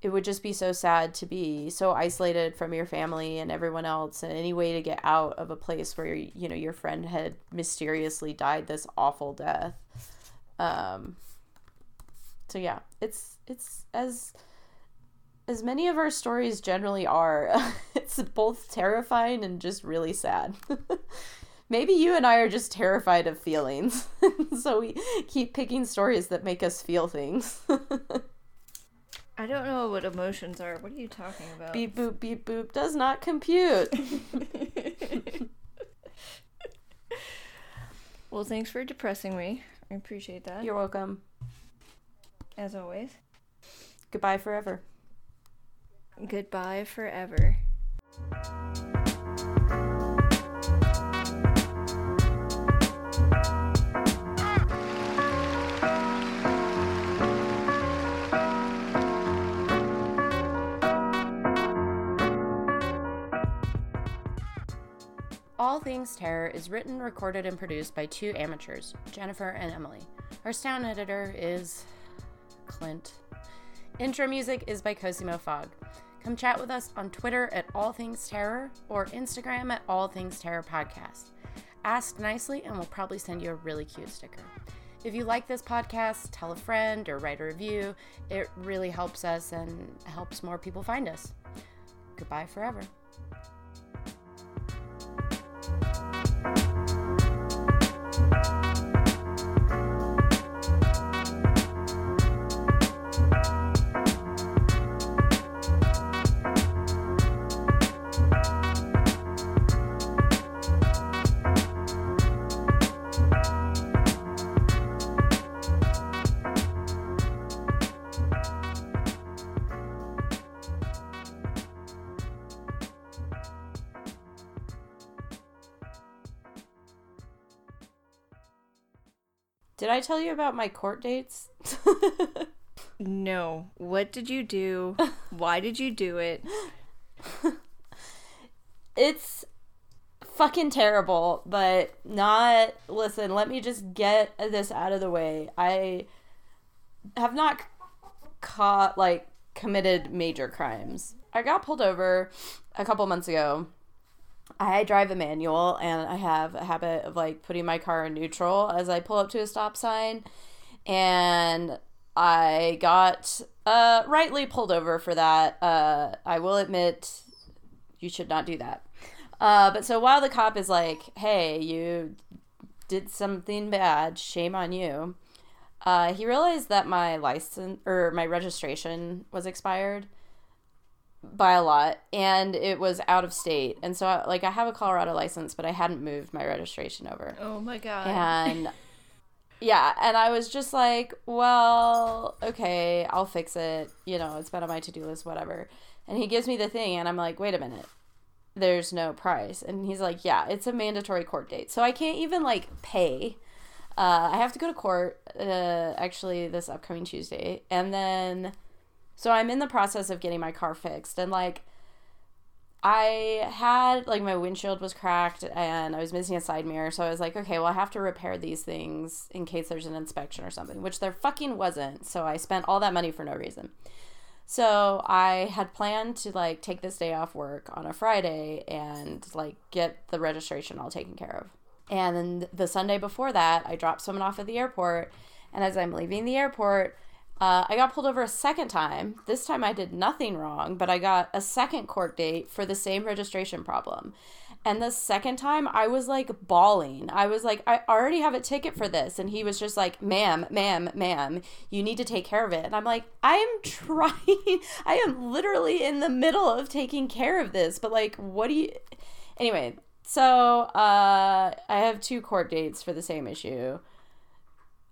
it would just be so sad to be so isolated from your family and everyone else and any way to get out of a place where you know your friend had mysteriously died this awful death. Um so yeah it's it's as as many of our stories generally are it's both terrifying and just really sad maybe you and i are just terrified of feelings so we keep picking stories that make us feel things
I don't know what emotions are. What are you talking about?
Beep boop beep boop does not compute.
well, thanks for depressing me. I appreciate that.
You're welcome.
As always.
Goodbye forever.
Goodbye forever.
All Things Terror is written, recorded, and produced by two amateurs, Jennifer and Emily. Our sound editor is Clint. Intro music is by Cosimo Fogg. Come chat with us on Twitter at All Things Terror or Instagram at All Things Terror Podcast. Ask nicely, and we'll probably send you a really cute sticker. If you like this podcast, tell a friend or write a review. It really helps us and helps more people find us. Goodbye forever. I tell you about my court dates?
no. What did you do? Why did you do it?
it's fucking terrible, but not. Listen, let me just get this out of the way. I have not caught, like, committed major crimes. I got pulled over a couple months ago. I drive a manual and I have a habit of like putting my car in neutral as I pull up to a stop sign. And I got uh, rightly pulled over for that. Uh, I will admit you should not do that. Uh, but so while the cop is like, hey, you did something bad, shame on you, uh, he realized that my license or my registration was expired by a lot and it was out of state. And so, I, like, I have a Colorado license, but I hadn't moved my registration over.
Oh my God.
And yeah, and I was just like, well, okay, I'll fix it. You know, it's been on my to do list, whatever. And he gives me the thing, and I'm like, wait a minute there's no price. And he's like, yeah, it's a mandatory court date. So I can't even like pay. Uh, I have to go to court uh, actually this upcoming Tuesday. And then, so I'm in the process of getting my car fixed. And like, I had like my windshield was cracked and I was missing a side mirror. So I was like, okay, well, I have to repair these things in case there's an inspection or something, which there fucking wasn't. So I spent all that money for no reason. So I had planned to like take this day off work on a Friday and like get the registration all taken care of. And then the Sunday before that, I dropped someone off at the airport. And as I'm leaving the airport, uh, I got pulled over a second time. This time I did nothing wrong, but I got a second court date for the same registration problem. And the second time, I was like bawling. I was like, I already have a ticket for this. And he was just like, ma'am, ma'am, ma'am, you need to take care of it. And I'm like, I am trying. I am literally in the middle of taking care of this. But like, what do you. Anyway, so uh, I have two court dates for the same issue.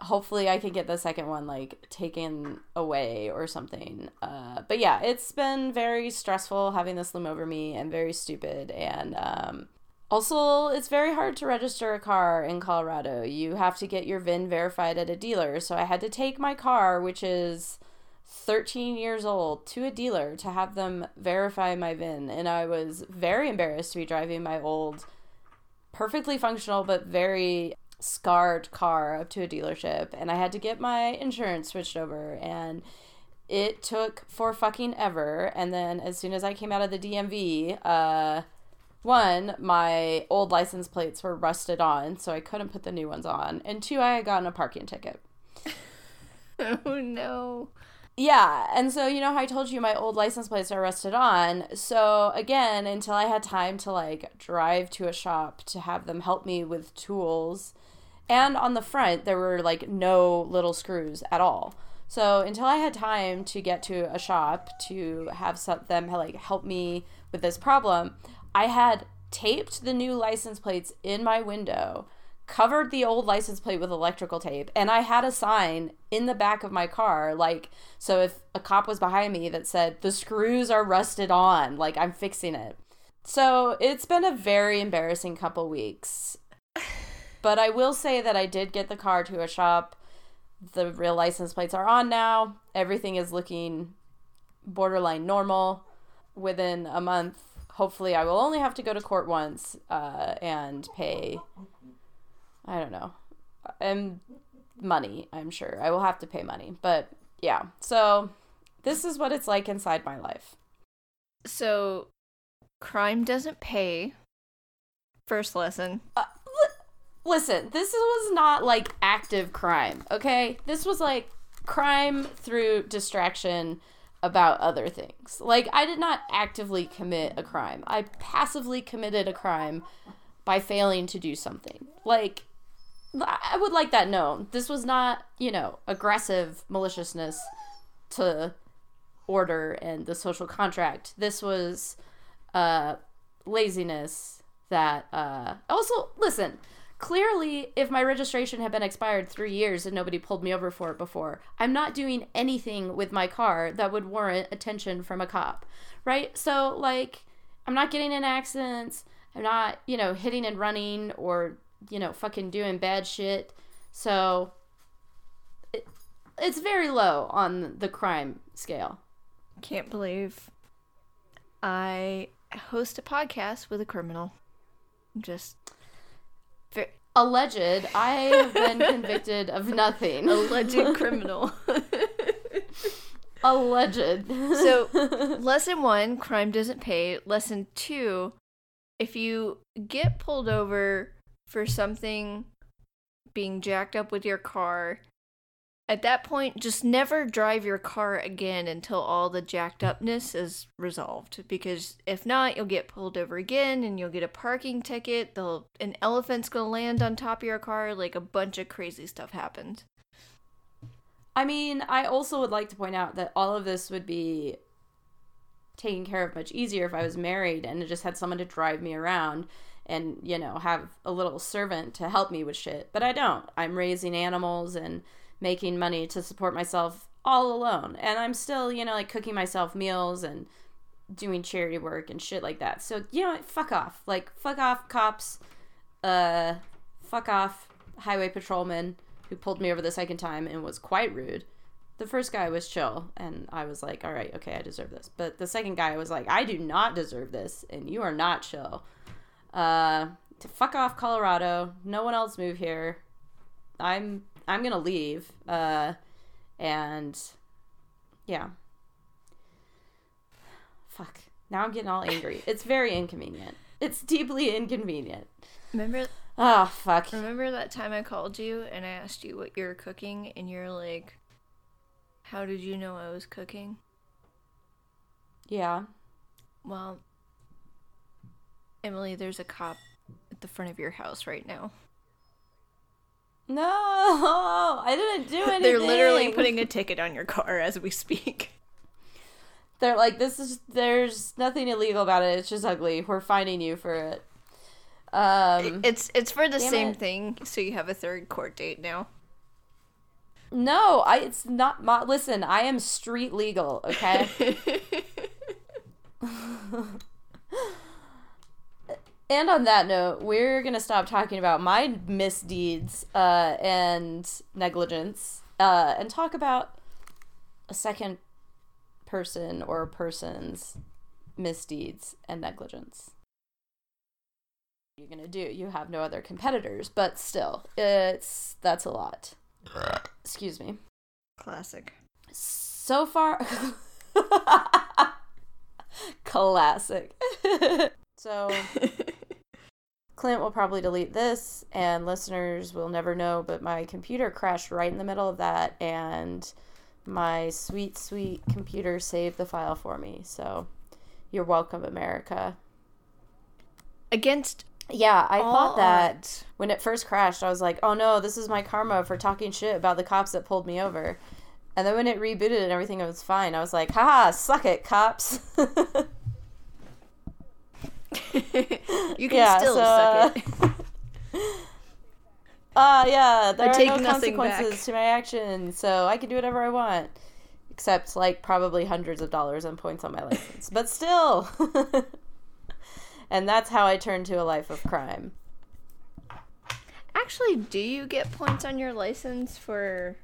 Hopefully, I can get the second one like taken away or something. Uh, but yeah, it's been very stressful having this loom over me and very stupid. And um, also, it's very hard to register a car in Colorado. You have to get your VIN verified at a dealer. So I had to take my car, which is 13 years old, to a dealer to have them verify my VIN. And I was very embarrassed to be driving my old, perfectly functional, but very scarred car up to a dealership and I had to get my insurance switched over and it took for fucking ever and then as soon as I came out of the DMV uh one my old license plates were rusted on so I couldn't put the new ones on and two I had gotten a parking ticket.
oh no.
Yeah, and so you know how I told you my old license plates are rusted on. So again, until I had time to like drive to a shop to have them help me with tools and on the front there were like no little screws at all. So until i had time to get to a shop to have some, them like help me with this problem i had taped the new license plates in my window covered the old license plate with electrical tape and i had a sign in the back of my car like so if a cop was behind me that said the screws are rusted on like i'm fixing it. So it's been a very embarrassing couple weeks but I will say that I did get the car to a shop. The real license plates are on now. Everything is looking borderline normal. Within a month, hopefully, I will only have to go to court once uh, and pay. I don't know, and money. I'm sure I will have to pay money, but yeah. So this is what it's like inside my life.
So, crime doesn't pay. First lesson.
Uh, listen, this was not like active crime, okay? This was like crime through distraction about other things. Like, I did not actively commit a crime, I passively committed a crime by failing to do something. Like, I would like that known. This was not, you know, aggressive maliciousness to order and the social contract. This was uh laziness that uh also listen clearly if my registration had been expired three years and nobody pulled me over for it before i'm not doing anything with my car that would warrant attention from a cop right so like i'm not getting in accidents i'm not you know hitting and running or you know fucking doing bad shit so it's very low on the crime scale.
Can't believe I host a podcast with a criminal. Just
Alleged, I have been convicted of nothing.
alleged criminal.
Alleged.
So, lesson one crime doesn't pay. Lesson two if you get pulled over for something being jacked up with your car, at that point, just never drive your car again until all the jacked upness is resolved. Because if not, you'll get pulled over again and you'll get a parking ticket. They'll, an elephant's gonna land on top of your car. Like a bunch of crazy stuff happens.
I mean, I also would like to point out that all of this would be taken care of much easier if I was married and just had someone to drive me around and, you know, have a little servant to help me with shit. But I don't. I'm raising animals and making money to support myself all alone. And I'm still, you know, like cooking myself meals and doing charity work and shit like that. So, you know, fuck off. Like, fuck off, cops. Uh, fuck off, highway patrolman who pulled me over the second time and was quite rude. The first guy was chill, and I was like, all right, okay, I deserve this. But the second guy was like, I do not deserve this, and you are not chill. Uh, to fuck off, Colorado. No one else move here. I'm I'm gonna leave. Uh, and yeah. Fuck. Now I'm getting all angry. It's very inconvenient. It's deeply inconvenient.
Remember
Oh fuck.
Remember that time I called you and I asked you what you were cooking, and you're like, How did you know I was cooking?
Yeah.
Well, Emily, there's a cop at the front of your house right now.
No, I didn't do anything.
They're literally putting a ticket on your car as we speak.
They're like, this is. There's nothing illegal about it. It's just ugly. We're finding you for it. Um,
It's it's for the same
it.
thing, so you have a third court date now.
no, I. It's not. My, listen, I am street legal. Okay. and on that note, we're gonna stop talking about my misdeeds uh, and negligence, uh, and talk about a second person or person's misdeeds and negligence. You're gonna do. You have no other competitors, but still, it's that's a lot. Excuse me.
Classic.
So far, classic. so Clint will probably delete this, and listeners will never know. But my computer crashed right in the middle of that, and my sweet, sweet computer saved the file for me. So you're welcome, America.
Against
Yeah, I
all
thought that
odds.
when it first crashed, I was like, oh no, this is my karma for talking shit about the cops that pulled me over. And then when it rebooted and everything it was fine, I was like, haha, suck it, cops.
you can
Yeah,
still
so,
suck it.
Ah, yeah, there
I
are
take
no consequences
back.
to my actions, so I can do whatever I want. Except, like, probably hundreds of dollars and points on my license. but still. and that's how I turned to a life of crime.
Actually, do you get points on your license for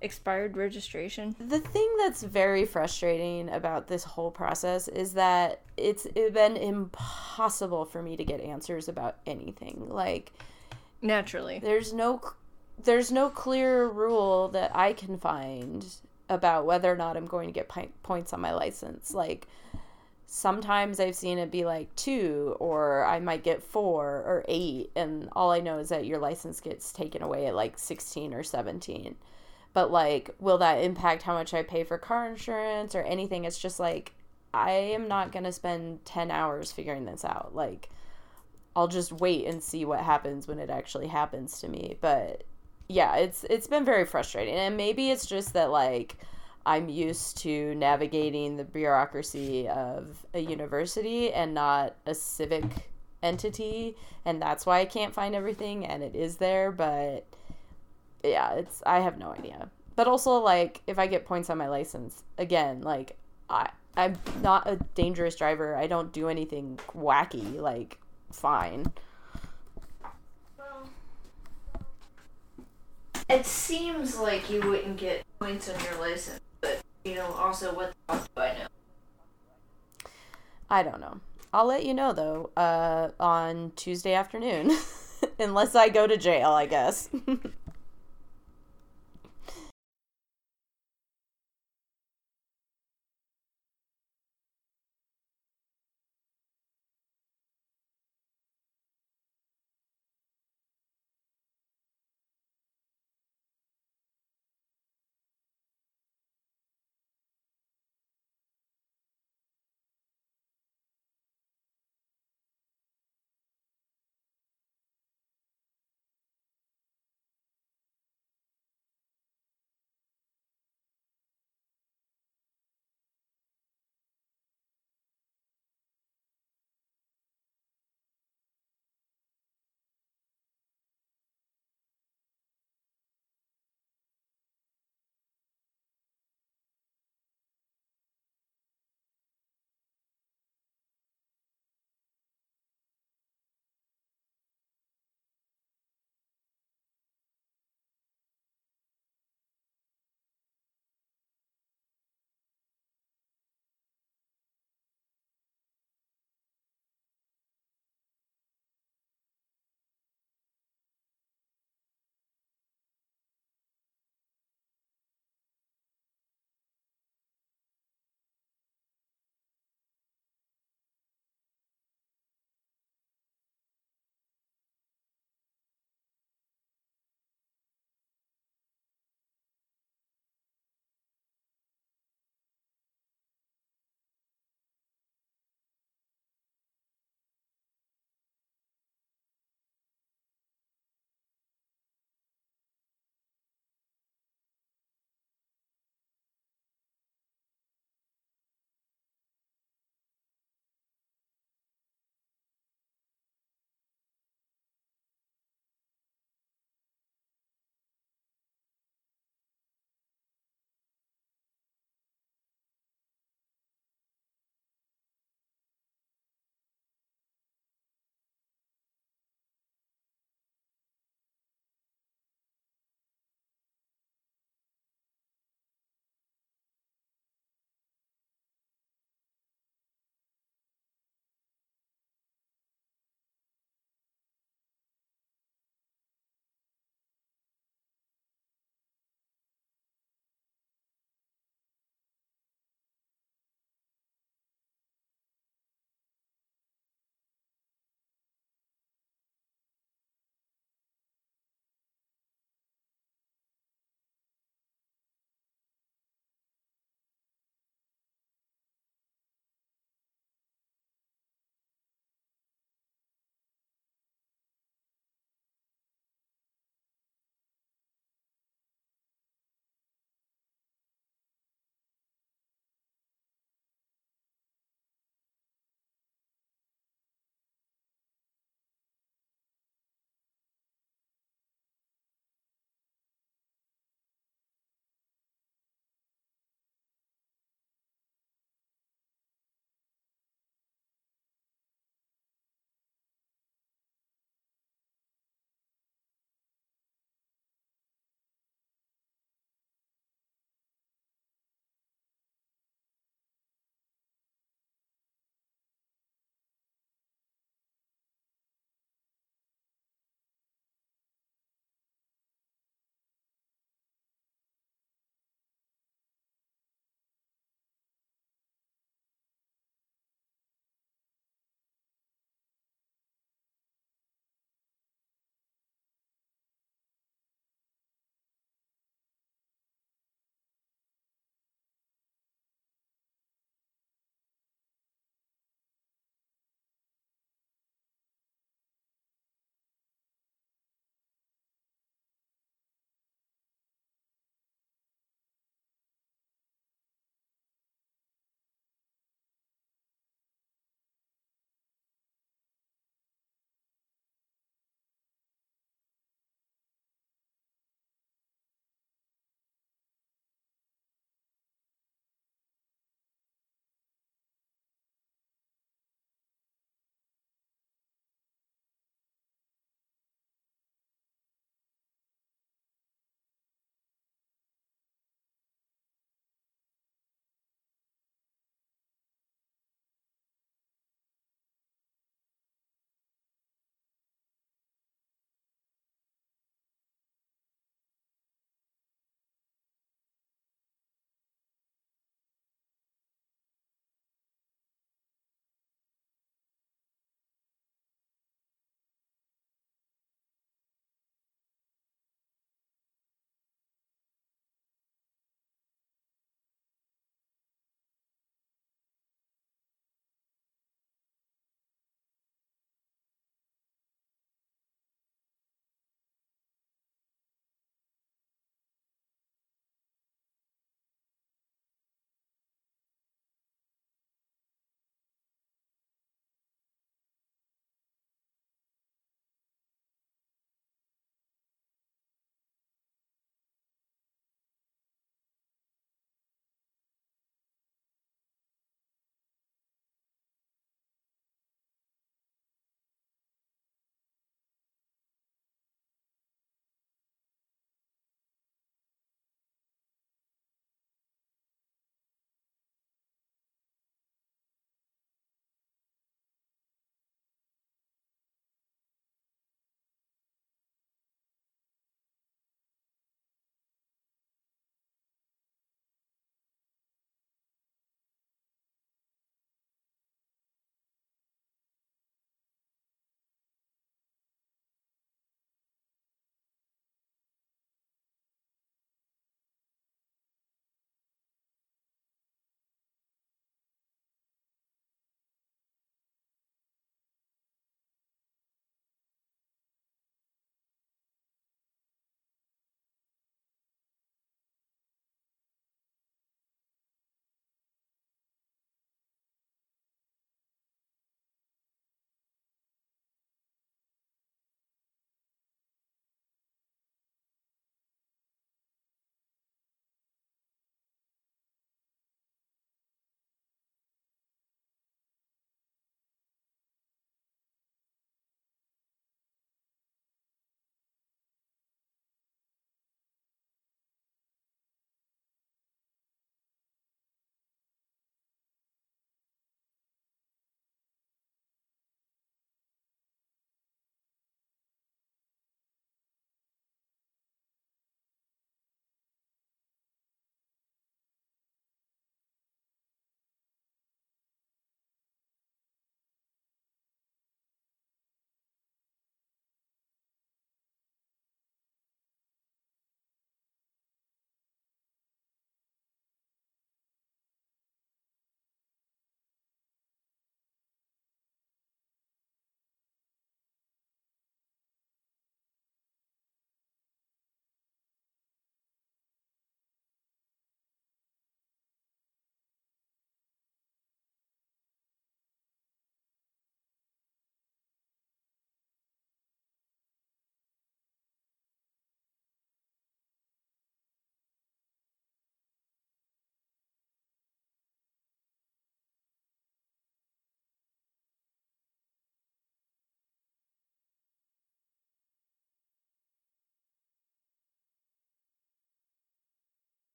expired registration?
The thing that's very frustrating about this whole process is that it's been impossible for me to get answers about anything. Like
Naturally.
there's no there's no clear rule that I can find about whether or not I'm going to get pi- points on my license. Like sometimes I've seen it be like 2 or I might get 4 or 8 and all I know is that your license gets taken away at like 16 or 17 but like will that impact how much i pay for car insurance or anything? It's just like i am not going to spend 10 hours figuring this out. Like i'll just wait and see what happens when it actually happens to me. But yeah it's it's been very frustrating. And maybe it's just that like i'm used to navigating the bureaucracy of a university and not a civic entity and that's why i can't find everything and it is there but yeah, it's I have no idea. But also like if I get points on my license, again, like I I'm not a dangerous driver. I don't do anything wacky, like fine.
It seems like you wouldn't get points on your license, but you know, also what the fuck do I know?
I don't know. I'll let you know though uh, on Tuesday afternoon, unless I go to jail, I guess.